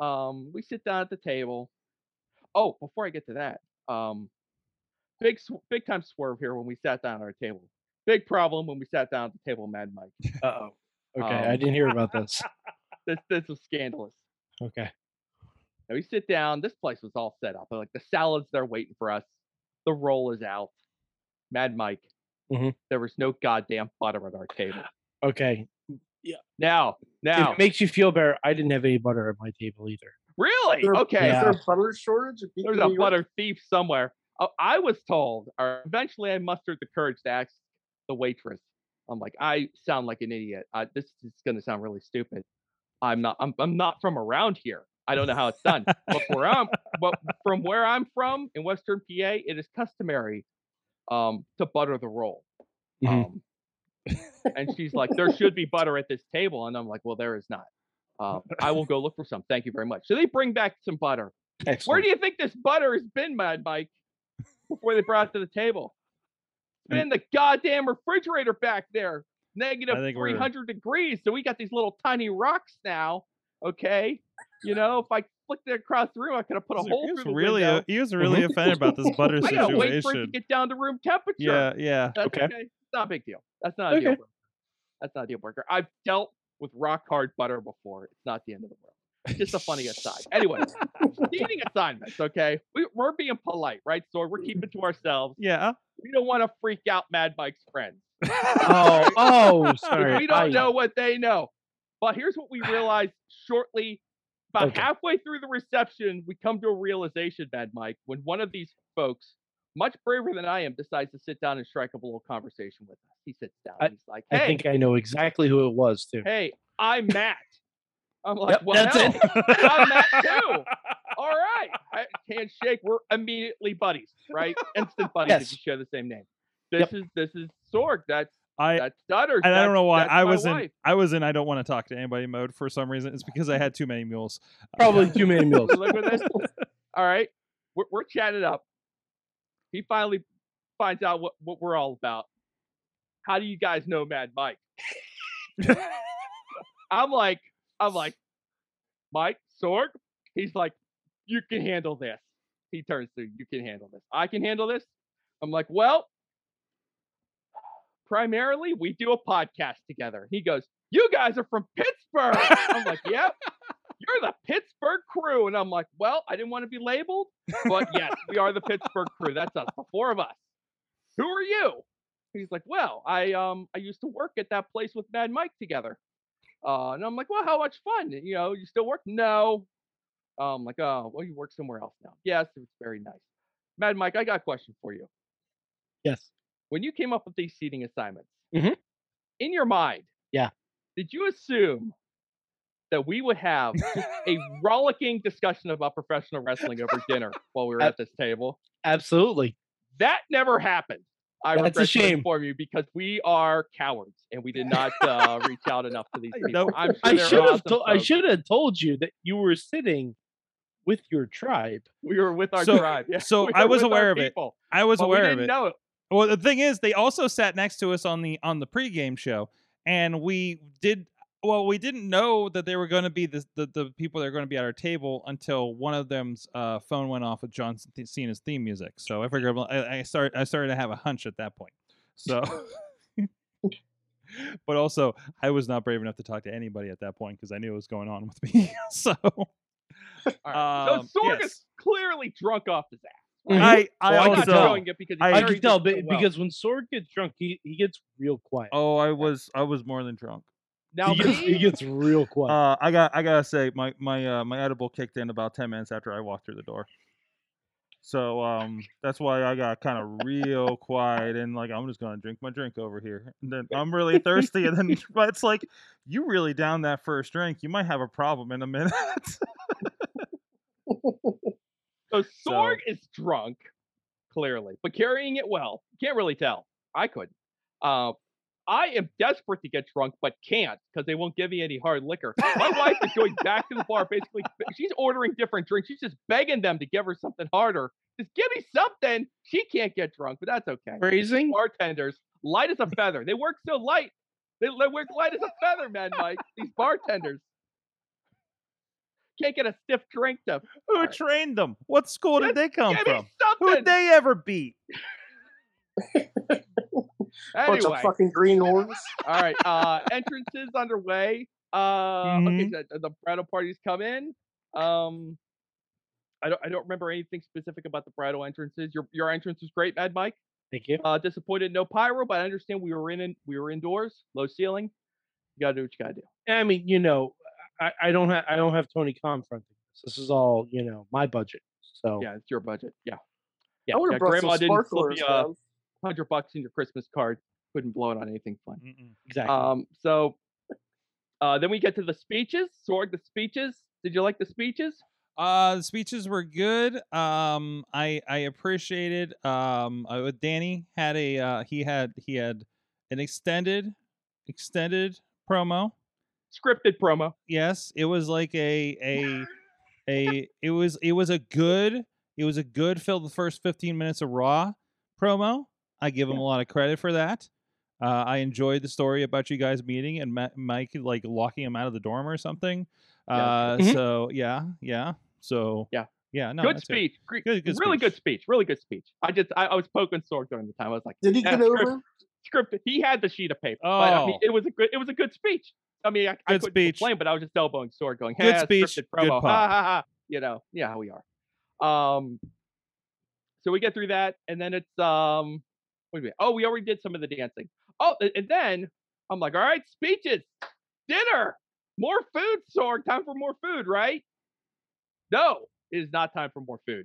Um, we sit down at the table. Oh, before I get to that, um, big, big time swerve here when we sat down at our table. Big problem when we sat down at the table, Mad Mike. [laughs] Uh oh. Okay, I Um, didn't hear [laughs] about this. This, this was scandalous. Okay. Now we sit down. This place was all set up. Like the salads, they're waiting for us. The roll is out. Mad Mike. Mhm. There was no goddamn butter at our table. Okay. Yeah. Now, now, it makes you feel better, I didn't have any butter at my table either. really? There- Okay. Is there a butter shortage? There's a York? butter thief somewhere. Oh, I was told, or eventually I mustered the courage to ask the waitress. I'm like, I sound like an idiot. I, this is going to sound really stupid. I'm not. I'm, I'm not from around here. I don't know how it's done. but where I'm, but from where I'm from in Western PA, it is customary um, to butter the roll. Mhm. Um, and she's like, there should be butter at this table, and I'm like, well, there is not. Um, I will go look for some. Thank you very much. So they bring back some butter. Where do you think this butter has been, Mad Mike, before they brought it to the table? Been in the goddamn refrigerator back there, negative I think we're- 300 degrees. So we got these little tiny rocks now. Okay, you know, if I flicked it across the room, I could have put a hole he was through the really, window. uh, he was really offended about this [laughs] butter situation. I gotta wait for it to get down to room temperature. Yeah, yeah. That's Okay. okay. It's not a big deal. That's not a deal breaker. That's not a deal breaker. I've dealt with rock hard butter before. It's not the end of the world. Just a funny aside. [laughs] Anyway, seating assignments. Okay, we, we're being polite, right? So we're keeping to ourselves. Yeah. We don't want to freak out Mad Mike's friends. [laughs] Oh, [laughs] oh, sorry. we don't I- know what they know. But here's what we realized shortly About Okay. halfway through the reception, we come to a realization, Mad Mike, when one of these folks, much braver than I am, decides to sit down and strike up a little conversation with us. He sits down. and he's like, "Hey, I think I know exactly who it was too. hey, I'm Matt." I'm like, Yep, "Well, that's hell, it. I'm Matt [laughs] too." All right, I, handshake. We're immediately buddies, right? Instant buddies if you share the same name. This Yep. is this is Sorg. That's I that's Stutters. and I don't know why I my was in wife. I was in I don't want to talk to anybody mode for some reason. It's because I had too many mules. Probably [laughs] too many meals. Look at this. All right, we're, we're chatting up. He finally finds out what, what we're all about. How do you guys know Mad Mike? [laughs] I'm like, I'm like, Mike Sorg. He's like, you can handle this. He turns to you can handle this. I can handle this. I'm like, well, primarily we do a podcast together. He goes, you guys are from Pittsburgh. I'm like, yep. You're the Pittsburgh crew. And I'm like, well, I didn't want to be labeled, but yes, we are the Pittsburgh crew. That's us, the four of us. Who are you? He's like, well, I um I used to work at that place with Mad Mike together. Uh, and I'm like, well, how much fun? You know, you still work? No. I'm like, oh, well, you work somewhere else now. Yes, it's very nice. Mad Mike, I got a question for you. Yes. When you came up with these seating assignments, Mhm. in your mind, Yeah. did you assume that we would have a rollicking discussion about professional wrestling over dinner while we were at this table? Absolutely. That never happened. I That's a to shame. inform you because we are cowards and we did not uh, reach out enough to these people. I'm sure I should have. awesome To- I should have told you that you were sitting with your tribe. We were with our So- tribe. Yeah, [laughs] so we I was aware of it. people, I was but aware of it. it. Well, the thing is, they also sat next to us on the on the pregame show, and we did. Well, we didn't know that they were going to be the, the the people that are going to be at our table until one of them's uh, phone went off with John Th- Cena's theme music. So I figured I, I started I started to have a hunch at that point. So, [laughs] but also I was not brave enough to talk to anybody at that point because I knew what was going on with me. [laughs] so All right. Um, so Sorg yes. is clearly drunk off his ass. Mhm. I I I I'm can also tell. it because I- I can tell well. because when Sorg gets drunk, he, he gets real quiet. oh I was I was more than drunk. Now he, gets, he gets real quiet. Uh, I got I gotta say my my uh, my edible kicked in about ten minutes after I walked through the door. So um that's why I got kind of real quiet and like I'm just gonna drink my drink over here. And then I'm really thirsty and then [laughs] but it's like you really down that first drink, you might have a problem in a minute. [laughs] so so- Sorg is drunk, clearly, but carrying it well. Can't really tell. I couldn't. Uh, I am desperate to get drunk, but can't because they won't give me any hard liquor. My wife is going back to the bar, basically. She's ordering different drinks. She's just begging them to give her something harder. Just give me something. She can't get drunk, but that's okay. Phrasing? bartenders, light as a feather. They work so light. They, work light as a feather, man, Mike. These bartenders can't get a stiff drink to. Who Alright. trained them? What school did they come from? Who'd they ever beat? [laughs] Bunch anyway, of fucking greenhorns. all right. Uh, entrances underway. Uh, okay, Mhm. the, the bridal parties come in. Um, I don't, I don't remember anything specific about the bridal entrances. Your, your entrance was great, Mad Mike. Thank you. Uh, disappointed no pyro, but I understand we were in, in we were indoors, low ceiling. You gotta do what you gotta do. I mean, you know, I, I don't have I don't have Tony Khan fronting this. This is all you know my budget. So Yeah, it's your budget. Yeah. Yeah, I would yeah, have brought Grandma some didn't slip sparklers. you, uh, man. Hundred bucks in your Christmas card. Couldn't blow it on anything fun. Mm-mm. exactly. Um, so uh, then we get to the speeches. Sorg, the speeches. Did you like the speeches? Uh, the speeches were good. Um, I I appreciated. Um, uh, Danny had a uh, he had he had an extended extended promo. Scripted promo. Yes, it was like a a a it was it was a good it was a good fill the first 15 minutes of Raw promo. I give him a lot of credit for that. Uh, I enjoyed the story about you guys meeting and Ma- Mike like locking him out of the dorm or something. Yeah. Uh, Mhm. so yeah, yeah. So Yeah. yeah. No, good speech. Gre- Good- good really good speech. speech. Really good speech. I just I, I was poking Sorg during the time. I was like, Did he yeah, get script- over? scripted. He had the sheet of paper. But, I mean, Oh. it was a good. It was a good speech. I mean, I, I couldn't speech. complain, but I was just elbowing Sorg, going, Good "Ha, speech, scripted good promo, pop." ha ha ha." You know, yeah, how we are. Um, so we get through that, and then it's um, wait a minute. Oh, we already did some of the dancing. Oh, and then I'm like, all right, speeches, dinner, more food, Sorg. Time for more food, right? no, it is not time for more food.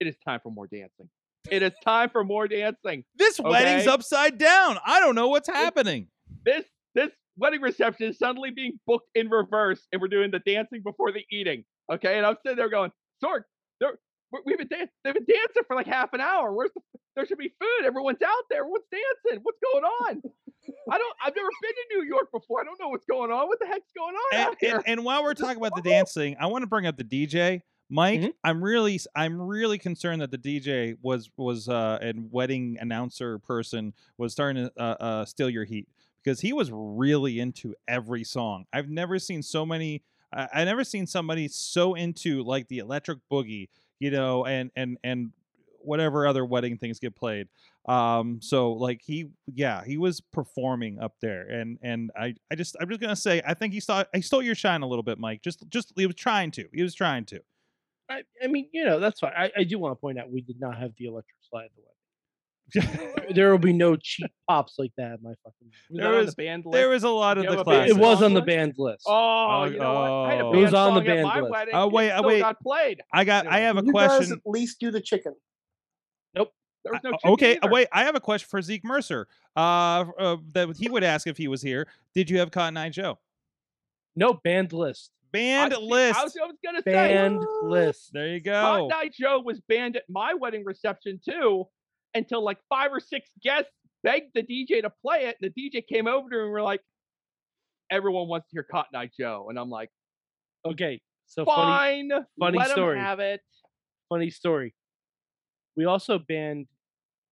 It is time for more dancing. It is time for more dancing. This wedding's upside down. I don't know what's happening. This this wedding reception is suddenly being booked in reverse, and we're doing the dancing before the eating. Okay, and I'm sitting there going, Sorg, there, we've been dan- they've been dancing for like half an hour. Where's the there should be food. Everyone's out there. Everyone's dancing. What's going on? I don't. I've never been to New York before. I don't know what's going on. What the heck's going on And, out here? and, and while we're talking about the dancing, I want to bring up the DJ. Mike, Mhm. I'm really I'm really concerned that the DJ was was uh and wedding announcer person was starting to uh, uh steal your heat because he was really into every song. I've never seen so many I, I never seen somebody so into like the electric boogie, you know, and and and whatever other wedding things get played. Um so like he yeah, he was performing up there and and I I just I'm just to say I think he saw he stole your shine a little bit, Mike. Just just he was trying to. He was trying to. I, I mean, you know, that's fine. I, I do want to point out we did not have the electric slide the wedding. [laughs] There will be no cheap pops like that my fucking. was there that on was- the band list? there was a lot of You the have a band classics. It was on the band list. Oh, you know what? I had a Oh. band It was on the band list. wedding. Oh, it wait, uh, wait. got played. I got I have a you guys question. at least do the chicken. Nope. There was no chicken okay, uh, either. wait. I have a question for Zeke Mercer. Uh, uh, that he would ask if he was here. Did you have Cotton Eye Joe? No band list. Band I, list. I was, I was gonna say Band list. there you Hot go. Night Joe was banned at my wedding reception too, until like five or six guests begged the DJ to play it, and the DJ came over to him and were like, "Everyone wants to hear Cotton Eye Joe," and I'm like, Okay, so funny, "Fine, funny let 'em story. have it." funny story. We also banned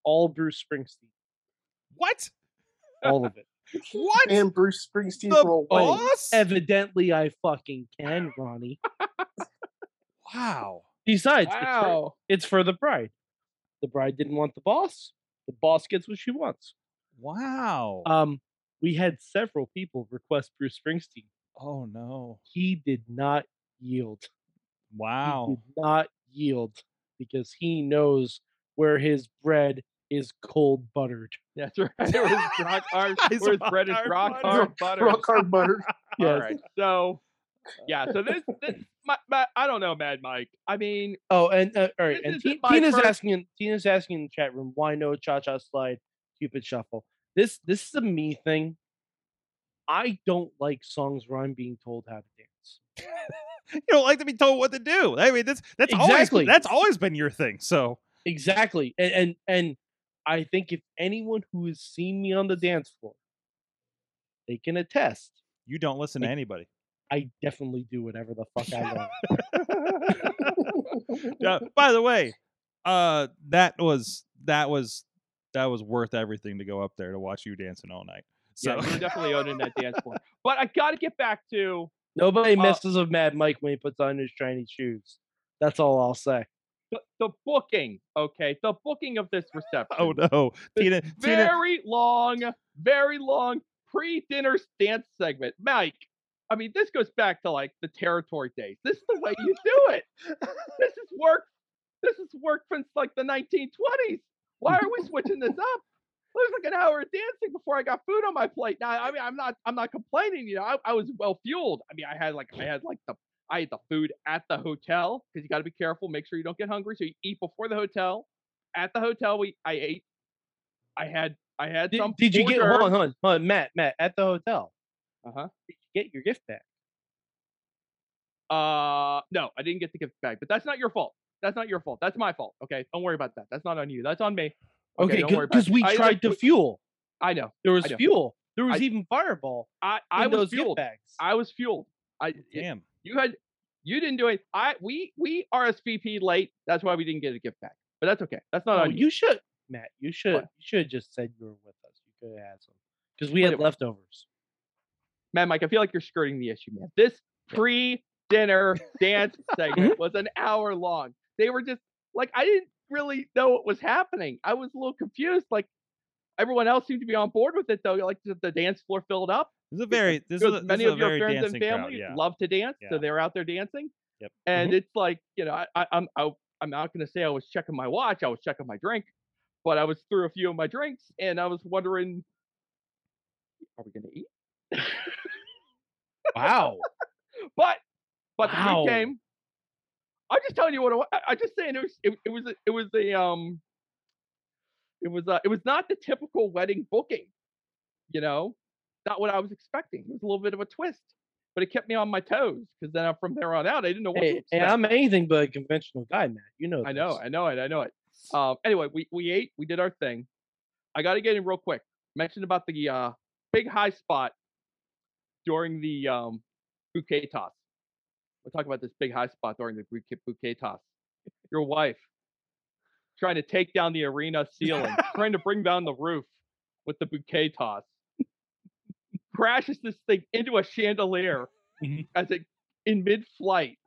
all Bruce Springsteen, What? all of it. [laughs] What? And Bruce Springsteen the for a wedding. boss? Evidently, I fucking can, Ronnie. [laughs] Wow. Besides, it's, for, it's for the bride. The bride didn't want the boss. The boss gets what she wants. Wow. Um, we had several people request Bruce Springsteen. oh no. He did not yield. He Wow. did not yield because he knows where his bread is cold buttered. That's right. [laughs] It was rock hard. [laughs] His Where his bread is hard rock hard butter. Rock hard buttered. [laughs] All Yes. right. So, yeah. So this, this [laughs] my, my, I don't know, Mad Mike. I mean, Oh, and uh, all right, and my Tina's first- asking. in- Tina's asking in the chat room why no cha cha slide, Cupid shuffle. This this is a me thing. I don't like songs where I'm being told how to dance. [laughs] You don't like to be told what to do. I mean, that's that's Exactly. always that's always been your thing. So Exactly, and and and I think if anyone who has seen me on the dance floor, they can attest. you don't listen to anybody. I definitely do whatever the fuck I want. [laughs] Yeah, [laughs] by the way, uh, that was that was that was worth everything to go up there to watch you dancing all night. So yeah, you're definitely [laughs] owning that dance floor. But I got to get back to Nobody Uh, messes with Mad Mike when he puts on his shiny shoes. That's all I'll say. the, the booking. Okay, the booking of this reception. oh no, Tina, Tina, very long, very long pre-dinner dance segment. Mike, I mean, this goes back to like the territory days. This is the way you do [laughs] it. this is work. This is work since like the 1920s. Why are we switching this up? It was like an hour of dancing before I got food on my plate. Now, I mean, I'm not, I'm not complaining. You know, I, I was well fueled. I mean, I had like, I had like the, I ate the food at the hotel because you got to be careful. Make sure you don't get hungry. So you eat before the hotel. At the hotel, we, I ate. I had, I had Did, some. did you get hold on, hold on, hold on, Matt, Matt, at the hotel? Uh-huh. Did you get your gift back? Uh, no, I didn't get the gift back, but that's not your fault. That's not your fault. That's my fault. Okay, don't worry about that. That's not on you. That's on me. Okay, don't worry about because it. we I, tried like, to fuel. I know. There was know. fuel. There was I- even Fireball I I was fueled. I was fueled. I it- damn. you had you didn't do it. I we we RSVP late. That's why we didn't get a gift back. But that's okay. That's not Oh, on you. you should, Matt. You should. What? You should have just said you were with us. You could have had some because we had leftovers. Man, Mike, I feel like you're skirting the issue, man. This pre-dinner dance [laughs] segment mm-hmm. was an hour long. They were just like I didn't really know what was happening. I was a little confused. Like everyone else seemed to be on board with it though. Like the, dance floor filled up. This is a very [laughs] this is a, many of your friends and dancing crowd. family Yeah. love to dance, Yeah. so they're out there dancing. Yep. And mm-hmm. it's like you know, I, I, I'm I, I'm not going to say I was checking my watch. I was checking my drink, but I was through a few of my drinks, and I was wondering, are we going to eat? [laughs] Wow. but but the Wow. food came. I'm just telling you what it I, I'm just saying it was it, it was a, it was a um it was uh it was not the typical wedding booking, you know, not what I was expecting. It was a little bit of a twist, but it kept me on my toes because then from there on out I didn't know what to Hey, expect. and I'm anything but a conventional guy, Matt. You know. I know. I know it, I know it. Um, anyway, we we ate, we did our thing. I got to get in real quick. Mentioned about the uh, big high spot during the um, bouquet toss. We'll talk about this big high spot during the bouquet, bouquet toss. Your wife trying to take down the arena ceiling, trying to bring down the roof with the bouquet toss. Crashes this thing into a chandelier Mhm. as it in mid-flight.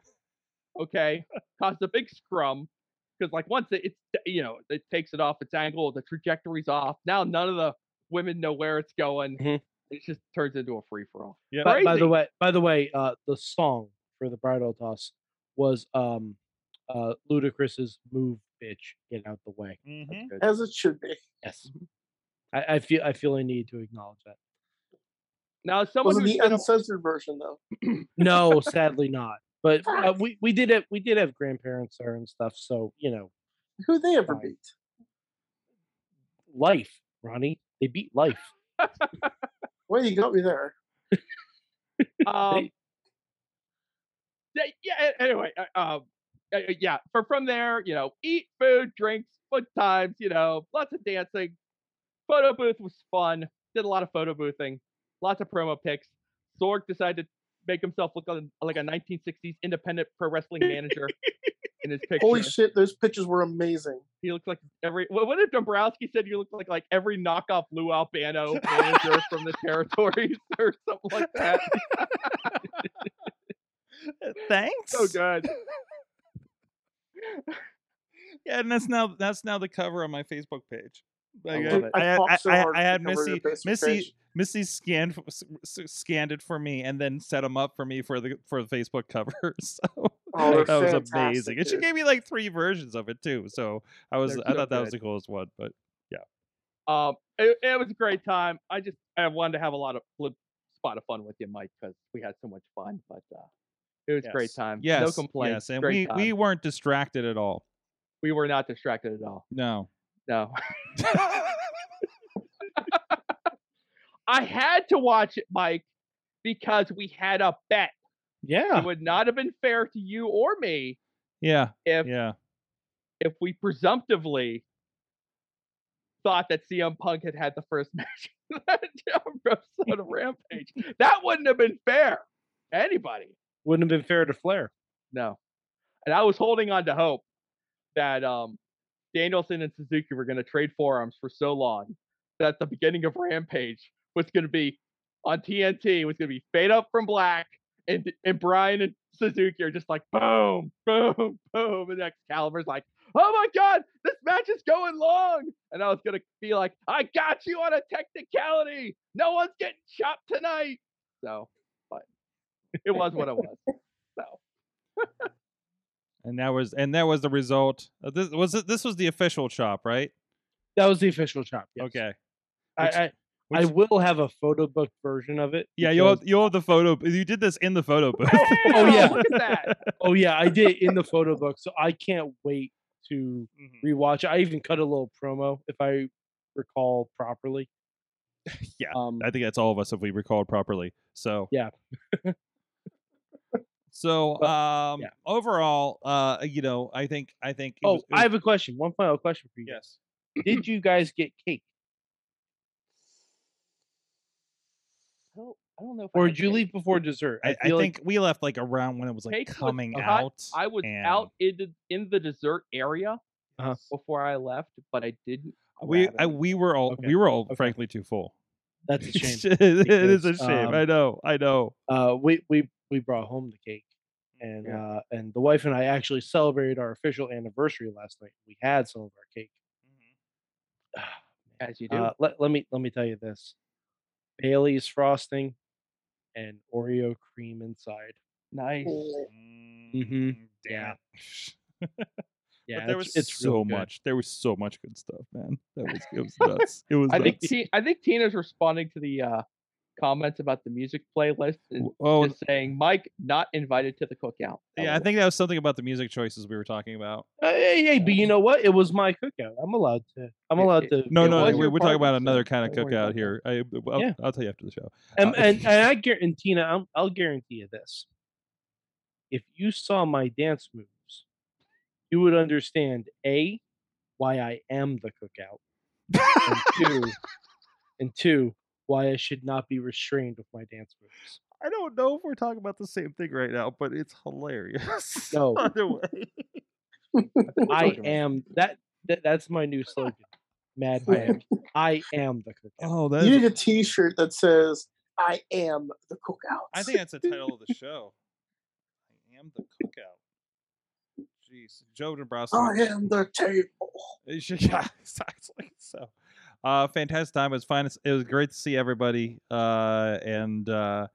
Okay, caused a big scrum because like once it, it's you know it takes it off its angle, the trajectory's off. Now none of the women know where it's going. Mhm. It just turns into a free for all. Yeah. By, by the way, by the way, uh, the song for the bridal toss was um, uh, Ludacris's "Move, Bitch, Get Out the Way." Mhm. As it should be. Yes, I, I feel I feel I need to acknowledge that. Now as someone Was it the been a- uncensored version though? [clears throat] No, sadly not. But uh, we we did have we did have grandparents there and stuff, so you know, Who they ever Fine. beat? life, Ronnie. They beat life. [laughs] Well, you got me there. [laughs] um, yeah. Anyway, uh, um, uh, uh, yeah. For from there, you know, eat food, drinks, fun times. You know, lots of dancing. Photo booth was fun. Did a lot of photo boothing. Lots of promo pics. Sorg decided to make himself look like a 1960s independent pro wrestling manager [laughs] in his picture. Holy shit, those pictures were amazing. He looks like every. What, what if Dombrowski said you look like like every knockoff Lou Albano [laughs] manager from the territories [laughs] or something like that? [laughs] Thanks. So good. Yeah, and that's now that's now the cover on my Facebook page. Like, I. I, I had- I, so I- I had Missy Missy page. Missy scanned s- s- scanned it for me and then set them up for me for the for the Facebook cover. [laughs] So Oh, that was fantastic, amazing, and she gave me like three versions of it too. So I was They're I so thought that was the coolest one. But yeah. Um, it, it was a great time. I just I wanted to have a lot of flip spot of fun with you, Mike, because we had so much fun. But uh, it was a great time. Yes, no complaints. Yes, and great we time. we weren't distracted at all. we were not distracted at all. No. No, [laughs] I had to watch it, Mike, because we had a bet. Yeah, It would not have been fair to you or me yeah. if Yeah. if we presumptively thought that CM Punk had had the first [laughs] match on WrestleMania [laughs] Rampage. That wouldn't have been fair to anybody. wouldn't have been fair to Flair. No. And I was holding on to hope that um, Danielson and Suzuki were going to trade forearms for so long that the beginning of Rampage was going to be on TNT was going to be fade up from black and and Brian and Suzuki are just like boom, boom, boom, and Excalibur's like, oh my god, this match is going long, and I was gonna be like, I got you on a technicality, no one's getting chopped tonight, so, but it was what it was. [laughs] So [laughs] And that was and that was the result. Uh, This was it. This was the official chop, right? That was the official chop. yes. Okay. I, Which- I I which- will have a photo book version of it. Yeah, you'll have, you'll have the photo. You did this in the photo booth. Oh, yeah. look at that. Oh yeah, I did in the photo book, so I can't wait to Mhm. rewatch. I even cut a little promo if I recall properly. [laughs] Yeah, Um, I think that's all of us if we recalled properly. So Yeah. [laughs] so um yeah. overall, uh, you know, I think I think. oh, was- I have a question. One final question for you. yes. Did you guys get cake, I don't, I don't know if or did you cake. leave before dessert? I, I feel think like we left like around when it was like Cake was coming out. I was and out in the in the dessert area Uh-huh. before I left, but I didn't. We I, we were all Okay, we were all okay. frankly too full. that's a [laughs] shame. it is a shame. um, I know. I know. uh, we we we brought home the cake, and Yeah. uh, and the wife and I actually celebrated our official anniversary last night. We had some of our cake. as you do. Uh, let, let me let me tell you this: Bailey's frosting and Oreo cream inside. nice. Oh, Mhm. Yeah. [laughs] Yeah, but there it's, was it's so much. There was so much good stuff, man. That was it was nuts. It [laughs] was I think. Ti- I think Tina's responding to the uh comments about the music playlist and Oh, just saying, Mike not invited to the cookout. yeah, I think that was something about the music choices we were talking about. Uh, hey, hey, but you know what? It was my cookout. I'm allowed to. I'm allowed to. No, It no, was we, your we're talking about another kind of cookout here. I, I'll, Yeah. I'll tell you after the show. And, Uh, and, [laughs] and I guarantee, Tina, I'll, I'll guarantee you this: if you saw my dance moves, you would understand a why I am the cookout, and two, [laughs] and two why I should not be restrained with my dance moves. I don't know if we're talking about the same thing right now, but it's hilarious. [laughs] No. Either way. I am that, that. That's my new slogan. Mad [laughs] man. I am the cookout. Oh, that You is need a T-shirt that says "I am the cookout." I think that's the title of the show. I am the cookout. Jeez, Joe Dombrowski. I am the table. It should- [laughs] Yeah, exactly. So, uh, fantastic time. It was fine. It was great to see everybody, uh, and uh,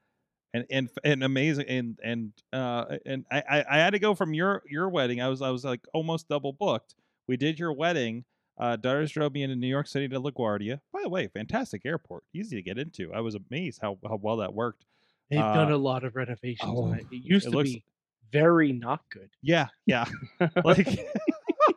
and and and amazing. And and uh, and I, I I had to go from your your wedding. I was I was like almost double booked. We did your wedding. Uh, Daughters drove me into New York City to LaGuardia. By the way, fantastic airport, easy to get into. I was amazed how how well that worked. They've done Uh, a lot of renovations oh, on it. It used it to looks- be very not good. Yeah, yeah. [laughs] like, [laughs]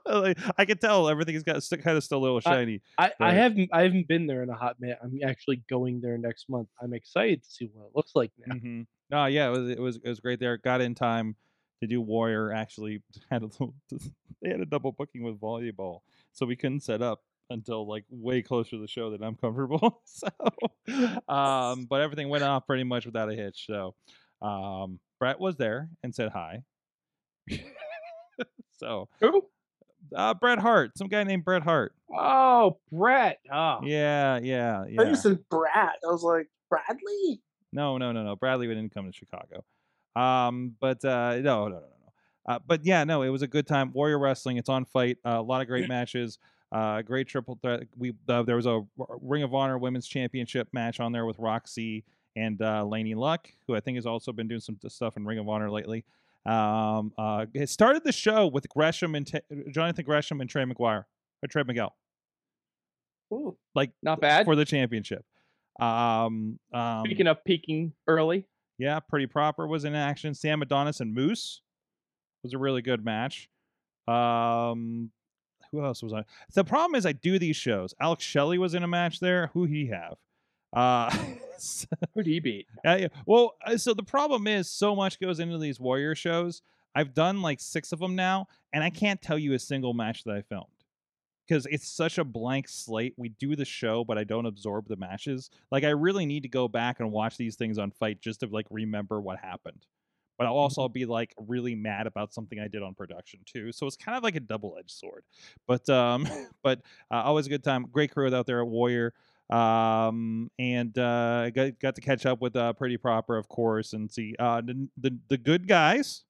[laughs] like, I can tell everything's got st- kind of still a little shiny. I, I Right. haven't I haven't been there in a hot minute. I'm actually going there next month. I'm excited to see what it looks like now. Mm-hmm. No, yeah, it was it was it was great there. Got in time to do Warrior. Actually, [laughs] had a little. They had a double booking with volleyball, so we couldn't set up until like way closer to the show than I'm comfortable. [laughs] so, um, but everything went off pretty much without a hitch. So, um, Brett was there and said hi. so, Who? Uh, Bret Hart, some guy named Bret Hart. Oh, Brett. Oh, Yeah, yeah, I thought you said Brad. I was like Bradley. No, no, no, no. Bradley didn't come to Chicago. Um, but uh, no, no, no, no. Uh, but yeah, no, it was a good time. Warrior Wrestling. It's on Fite. Uh, a lot of great matches. Uh, great triple threat. We uh, there was a Ring of Honor Women's Championship match on there with Roxy and uh, Laney Luck, who I think has also been doing some stuff in Ring of Honor lately. Um, uh, it started the show with Gresham and T- Jonathan Gresham and Trey McGuire or Trey Miguel, Ooh. like not bad. for the championship. Um, um, Speaking of peaking early, yeah, pretty proper was in action. Sam Adonis and Moose was a really good match. Um, who else was on? The problem is I do these shows. Alex Shelley was in a match there. Who he have? Uh, [laughs] so- who'd he beat? yeah, yeah. Well, uh, so the problem is so much goes into these warrior shows. I've done like six of them now, and I can't tell you a single match that I filmed because it's such a blank slate. We do the show, but I don't absorb the matches. Like I really need to go back and watch these things on Fite just to like remember what happened. But I'll also be like really mad about something I did on production too. So it's kind of like a double-edged sword. But um, [laughs] but uh, always a good time. Great crew out there at Warrior um and uh got, got to catch up with uh pretty proper of course and see uh the the, the good guys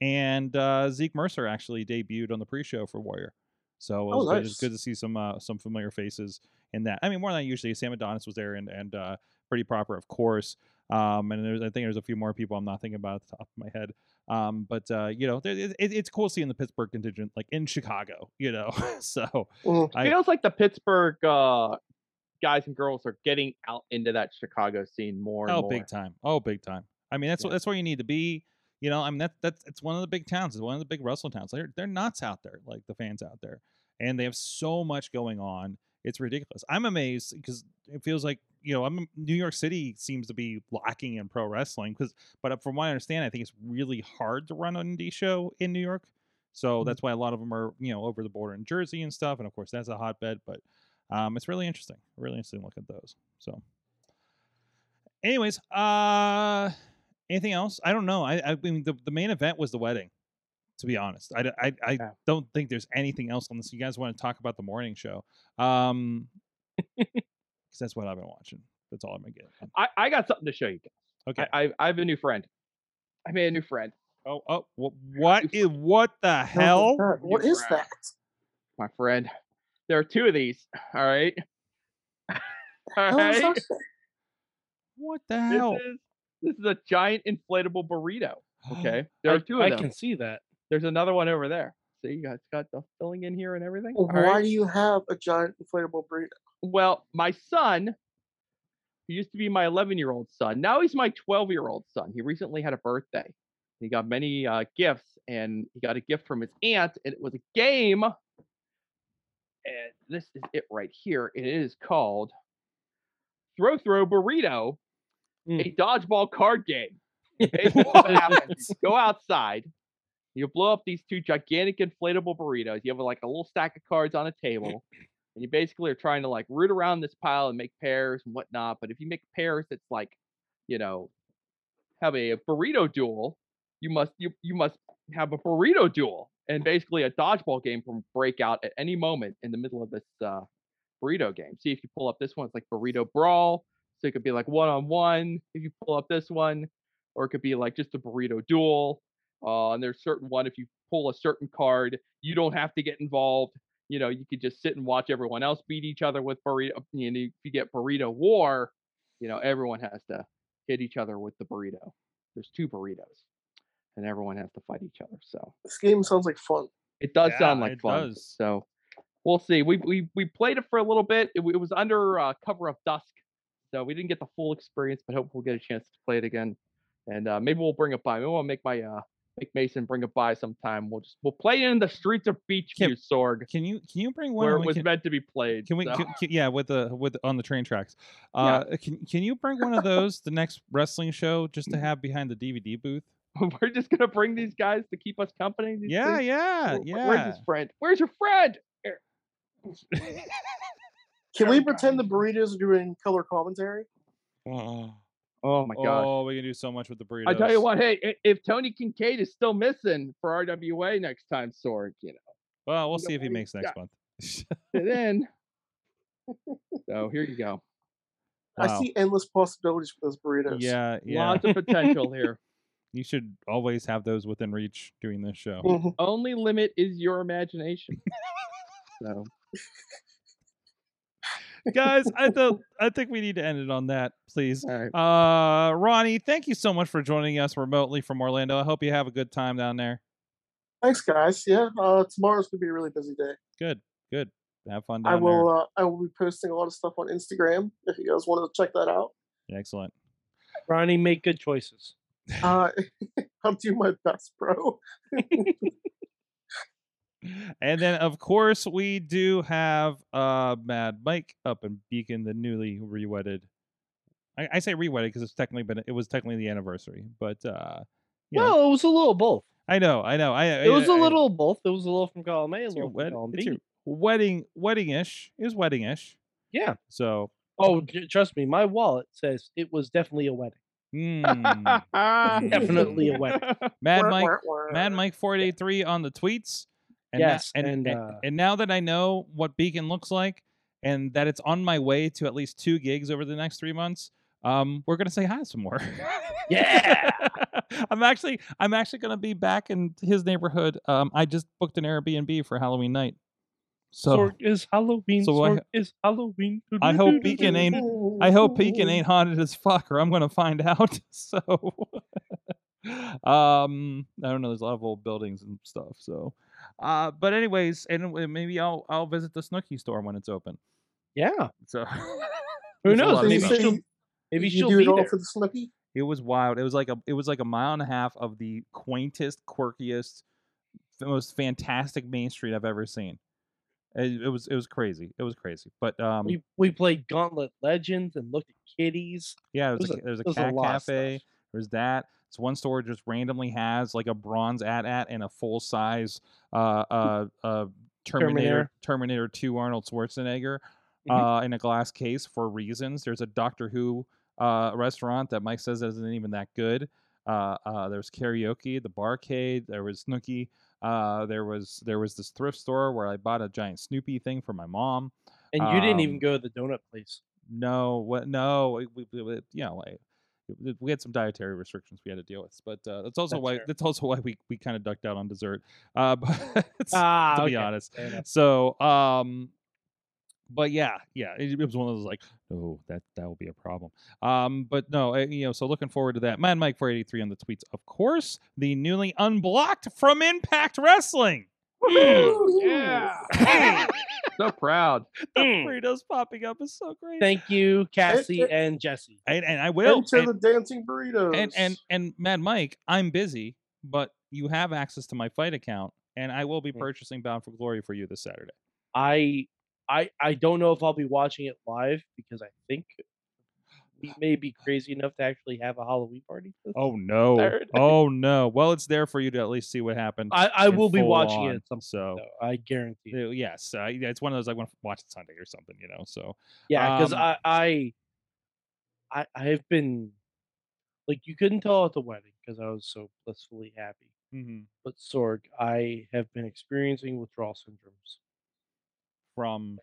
and uh zeke mercer actually debuted on the pre-show for warrior. So it Oh, was, good, it was good to see some uh some familiar faces in that. I mean more than usually sam adonis was there and and uh pretty proper of course. Um and there's i think there's a few more people i'm not thinking about at the top of my head. Um but uh you know there, it, it's cool seeing the pittsburgh contingent like in chicago you know? [laughs] So Mm. I- Feels like the Pittsburgh uh, guys and girls are getting out into that Chicago scene more and Oh, more. big time! Oh, big time! I mean, that's what Yeah. that's where you need to be. You know, I mean, that that's it's one of the big towns. It's one of the big wrestling towns. They're they're nuts out there, like the fans out there, and they have so much going on. It's ridiculous. I'm amazed because it feels like you know, I'm New York City seems to be lacking in pro wrestling because, but uh, from what I understand, I think it's really hard to run an indie show in New York. So mm. that's why a lot of them are you know over the border in Jersey and stuff, and of course that's a hotbed. But um, it's really interesting, really interesting to look at those. So anyways uh anything else i don't know i i mean the, the main event was the wedding to be honest I, I, Yeah. don't think there's anything else on this you guys want to talk about the morning show Um, [laughs] because that's what i've been watching that's all I'm gonna get. I, I got something to show you guys. okay I, I, I have a new friend. I made a new friend. oh oh wh- what is what the hell What is Brad. that? My friend. There are two of these. All right. [laughs] All How is [laughs] what the This hell is this is a giant inflatable burrito. Okay. There I, are two of I them. I can see that. There's another one over there. See, you got it's got the filling in here and everything. Well, Why right. do you have a giant inflatable burrito? Well, my son He used to be my 11 year old son. Now he's my 12 year old son. He recently had a birthday. He got many uh, gifts, and he got a gift from his aunt, and it was a game. And this is it right here. It is called Throw Throw Burrito, mm. a dodgeball card game. What happens you [laughs] go outside, you blow up these two gigantic inflatable burritos. You have like a little stack of cards on a table, and you basically are trying to like root around this pile and make pairs and whatnot. But if you make pairs, it's like, you know, have a burrito duel. You must you you must have a burrito duel, and basically a dodgeball game from breakout at any moment in the middle of this uh, burrito game. See if you pull up this one, it's like burrito brawl. So it could be like one on one. If you pull up this one, or it could be like just a burrito duel. Uh, and there's certain one if you pull a certain card, you don't have to get involved. You know, you could just sit and watch everyone else beat each other with burrito. You know, if you get burrito war, you know, everyone has to hit each other with the burrito. There's two burritos, and everyone has to fight each other. So This game sounds like fun. it does sound like it fun. does. So we'll see. We we we played it for a little bit. It, it was under uh, cover of dusk, so we didn't get the full experience. But hope we'll get a chance to play it again, and uh, maybe we'll bring it by. Maybe we'll make my uh make Mason bring it by sometime. We'll just we'll play it in the streets of Beachview, Can- Sorg, Can you can you bring one? where and it was can, meant to be played. can we? so. Can, can- yeah, with the with on the train tracks. Yeah. Uh, can can you bring one of those the next wrestling show just to [laughs] have behind the DVD booth? [laughs] We're just gonna bring these guys to keep us company. these Yeah, things? yeah, Wh- wh- yeah. Where's his friend? Where's your friend? [laughs] Can we pretend the burritos are doing color commentary? Oh, Oh my god! oh, we can do so much with the burritos. I tell you what, hey, if Tony Kincaid is still missing for RWA next time, Sorg, you know, Well, we'll you see know, if he makes next yeah. month. fit in. [laughs] so here you go. I see endless possibilities for those burritos. Yeah, yeah. Lots of potential here. You should always have those within reach doing this show. Mhm. Only limit is your imagination. so Guys, I [laughs] thought I think we need to end it on that, please. all right. Uh Ronnie, thank you so much for joining us remotely from Orlando. I hope you have a good time down there. Thanks, guys. Yeah, uh, tomorrow's gonna be a really busy day. Good, good. Have fun down I will. Uh, I will be posting a lot of stuff on Instagram if you guys wanted to check that out. Excellent. Ronnie, make good choices. Uh, [laughs] I'll do my best, bro. [laughs] And then of course we do have uh Mad Mike up in Beacon, the newly re-wedded. I, I say re-wedded because it's technically been it was technically the anniversary, but uh you know, Well, it was a little both. I know, I know. I It was a a little both. It was a little from column A, a it's your, little wed- column B. wedding wedding-ish. is was wedding-ish. Yeah. So Oh, j- trust me, my wallet says it was definitely a wedding. Mm, [laughs] Definitely a wedding. [laughs] Mad Mike. Mad Mike four eight three on the tweets. And Yes, and, and, and, uh, and now that I know what Beacon looks like, and that it's on my way to at least two gigs over the next three months, um, we're gonna say hi some more. [laughs] Yeah. I'm actually I'm actually gonna be back in his neighborhood. Um, I just booked an Airbnb for Halloween night. So Sorg is Halloween. so I Sorg ho- is Halloween. I hope Beacon ain't I hope Beacon ain't haunted as fuck, or I'm gonna find out. [laughs] So, um, I don't know. There's a lot of old buildings and stuff. So, uh, but anyways, and maybe I'll I'll visit the Snooki store when it's open. Yeah. So, [laughs] Who knows? lot of So Maybe she'll, you- maybe she'll do be it all there. for the Snooki. it was wild. It was like a it was like a mile and a half of the quaintest, quirkiest, the most fantastic Main Street I've ever seen. It, it was it was crazy. It was crazy. But um, We we played Gauntlet Legends and looked at kitties. yeah, there was, there's a, a- there was a a cat stuff. cafe. There's that. It's one store just randomly has like a bronze at at and a full size uh uh uh Terminator Terminator. 2 Arnold Schwarzenegger Mhm. uh in a glass case for reasons. There's a Doctor Who uh restaurant that Mike says isn't even that good. Uh, uh, there was karaoke, the barcade. There was Snooki. Uh, there was there was this thrift store where I bought a giant Snoopy thing for my mom. And you didn't even Um, go to the donut place. No, what? No, we, we, we- you know, like, we- had some dietary restrictions we had to deal with, but uh, that's also That's why fair. that's also why we, we kind of ducked out on dessert. Uh, [laughs] but Ah, to be honest, so um, but yeah, yeah, it, it was one of those like, oh, that that will be a problem. Um, but no, uh, you know, so looking forward to that. Mad Mike four eighty three on the tweets, of course. The newly unblocked from Impact Wrestling. yeah. [laughs] so proud. the Mm. burritos popping up is so great. Thank you, Cassie it- and Jesse. and, and I will. Enter and- the dancing burritos. and and and Mad Mike, I'm busy, but you have access to my Fite account, and I will be Mm. purchasing Bound for Glory for you this Saturday. I I I don't know if I'll be watching it live because I think we may be [sighs] crazy enough to actually have a Halloween party. Oh no! Saturday. [laughs] Oh no! Well, it's there for you to at least see what happened. I, I will be watching on, it some so- though, I guarantee. it. Yes, uh, yeah, it's one of those I want to watch it Sunday or something, you know. So Yeah, because Um, I, I I I have been like you couldn't tell at the wedding because I was so blissfully happy. mhm, But Sorg, I have been experiencing withdrawal syndromes. From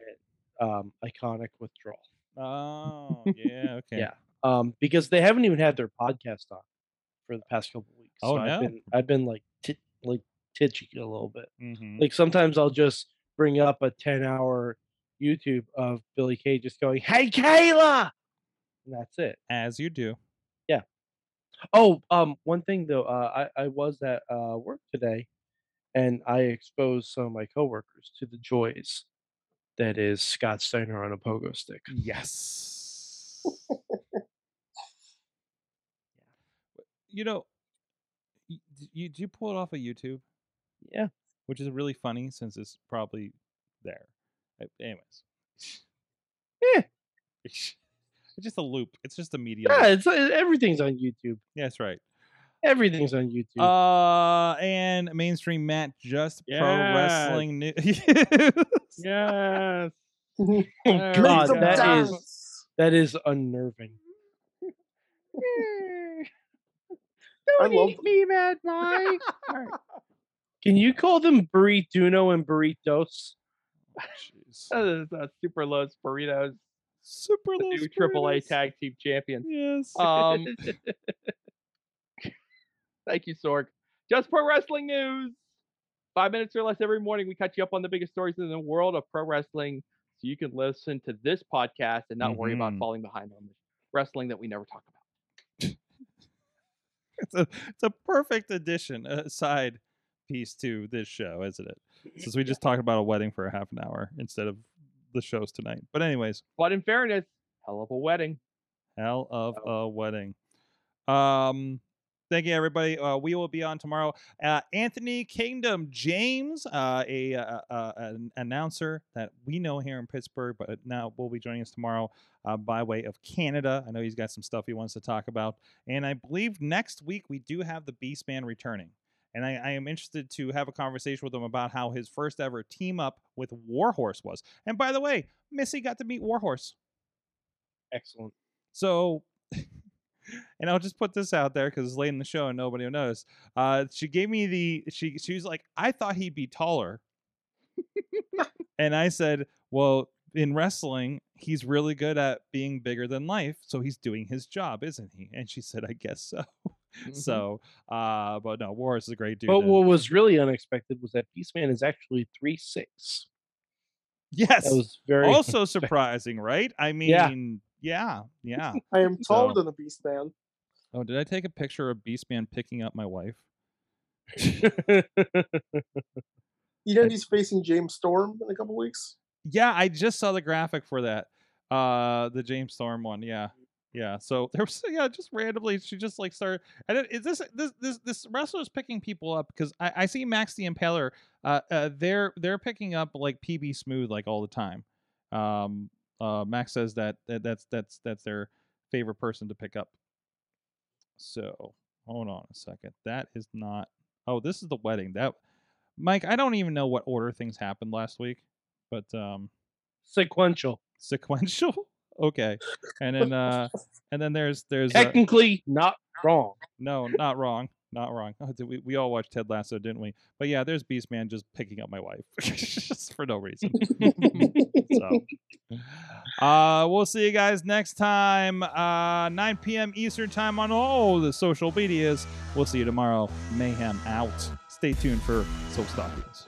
Um, iconic withdrawal. oh [laughs] yeah okay Yeah. Um, because they haven't even had their podcast on for the past couple weeks. Oh, so no. I've been I've been like tit like titchy a little bit. mhm. Like sometimes I'll just bring up a ten hour YouTube of Billie Kay just going, "Hey Kayla," and that's it. as you do. Yeah. Oh, um, one thing though, uh, I I was at uh work today, and I exposed some of my coworkers to the joys that is Scott Steiner on a pogo stick. Yes. [laughs] you know, you do you pull it off of YouTube, Yeah. which is really funny since it's probably there. Anyways, Yeah. [laughs] it's just a loop. It's just a media. Yeah, loop. it's uh, everything's on YouTube. Yeah, that's right. Everything's on YouTube. Uh, and mainstream Matt just pro wrestling news. [laughs] Yes. [laughs] oh God, them that is dance. that is unnerving. Don't I love me, Mad Mike. [laughs] Can you call them burrituno and burritos? Jeez. That is uh, Super Los Burritos, Super the Los new AAA Burritos. tag team champions. Yes. Um, [laughs] thank you, Sorg. Just pro wrestling news. Five minutes or less every morning, we catch you up on the biggest stories in the world of pro wrestling, so you can listen to this podcast and not worry about Mhm. falling behind on the wrestling that we never talk about. [laughs] it's a it's a perfect addition, a side piece to this show, isn't it? [clears throat] Since we just talked about a wedding for a half an hour instead of the shows tonight. But anyways, But in fairness, hell of a wedding. hell of a wedding. Um, thank you everybody. Uh, we will be on tomorrow. Uh, Anthony Kingdom James, uh, a uh, uh, an announcer that we know here in Pittsburgh, but now will be joining us tomorrow uh, by way of Canada. I know he's got some stuff he wants to talk about, and I believe next week we do have the Beast Man returning. And I, I am interested to have a conversation with him about how his first ever team up with Warhorse was. And by the way, Missy got to meet Warhorse. Excellent. So, [laughs] and I'll just put this out there because it's late in the show and nobody will notice. Uh, she gave me the she she was like, I thought he'd be taller, [laughs] and I said, well, in wrestling, he's really good at being bigger than life, so he's doing his job, isn't he? And she said, I guess so. [laughs] So, uh, but no, Warhorse is a great dude. But what was really unexpected was that Beastman is actually three six. yes, That was very also [laughs] surprising, right? I mean, Yeah. yeah. [laughs] I am taller So- than a beast man. Oh, did I take a picture of beast man picking up my wife? [laughs] You know he's facing James Storm in a couple weeks. Yeah, I just saw the graphic for that. Uh the James Storm one. Yeah. Yeah. So there was yeah, just randomly she just like started and it, is this this this this wrestler's picking people up because I, I see Max the Impaler uh, uh they're they're picking up like PB Smooth like all the time. Um uh Max says that, that that's that's that's their favorite person to pick up. So hold on a second. That is not oh this is the wedding. That Mike, I don't even know what order things happened last week, but um sequential. sequential [laughs] okay and then uh [laughs] and then there's there's uh, Technically not wrong. no not wrong not wrong. [laughs] Oh, we, we all watched ted lasso didn't we? But yeah there's beastman just picking up my wife [laughs] just for no reason. [laughs] So uh we'll see you guys next time uh 9 p.m eastern time on all the social medias. We'll see you tomorrow. Mayhem out. Stay tuned for soul stockings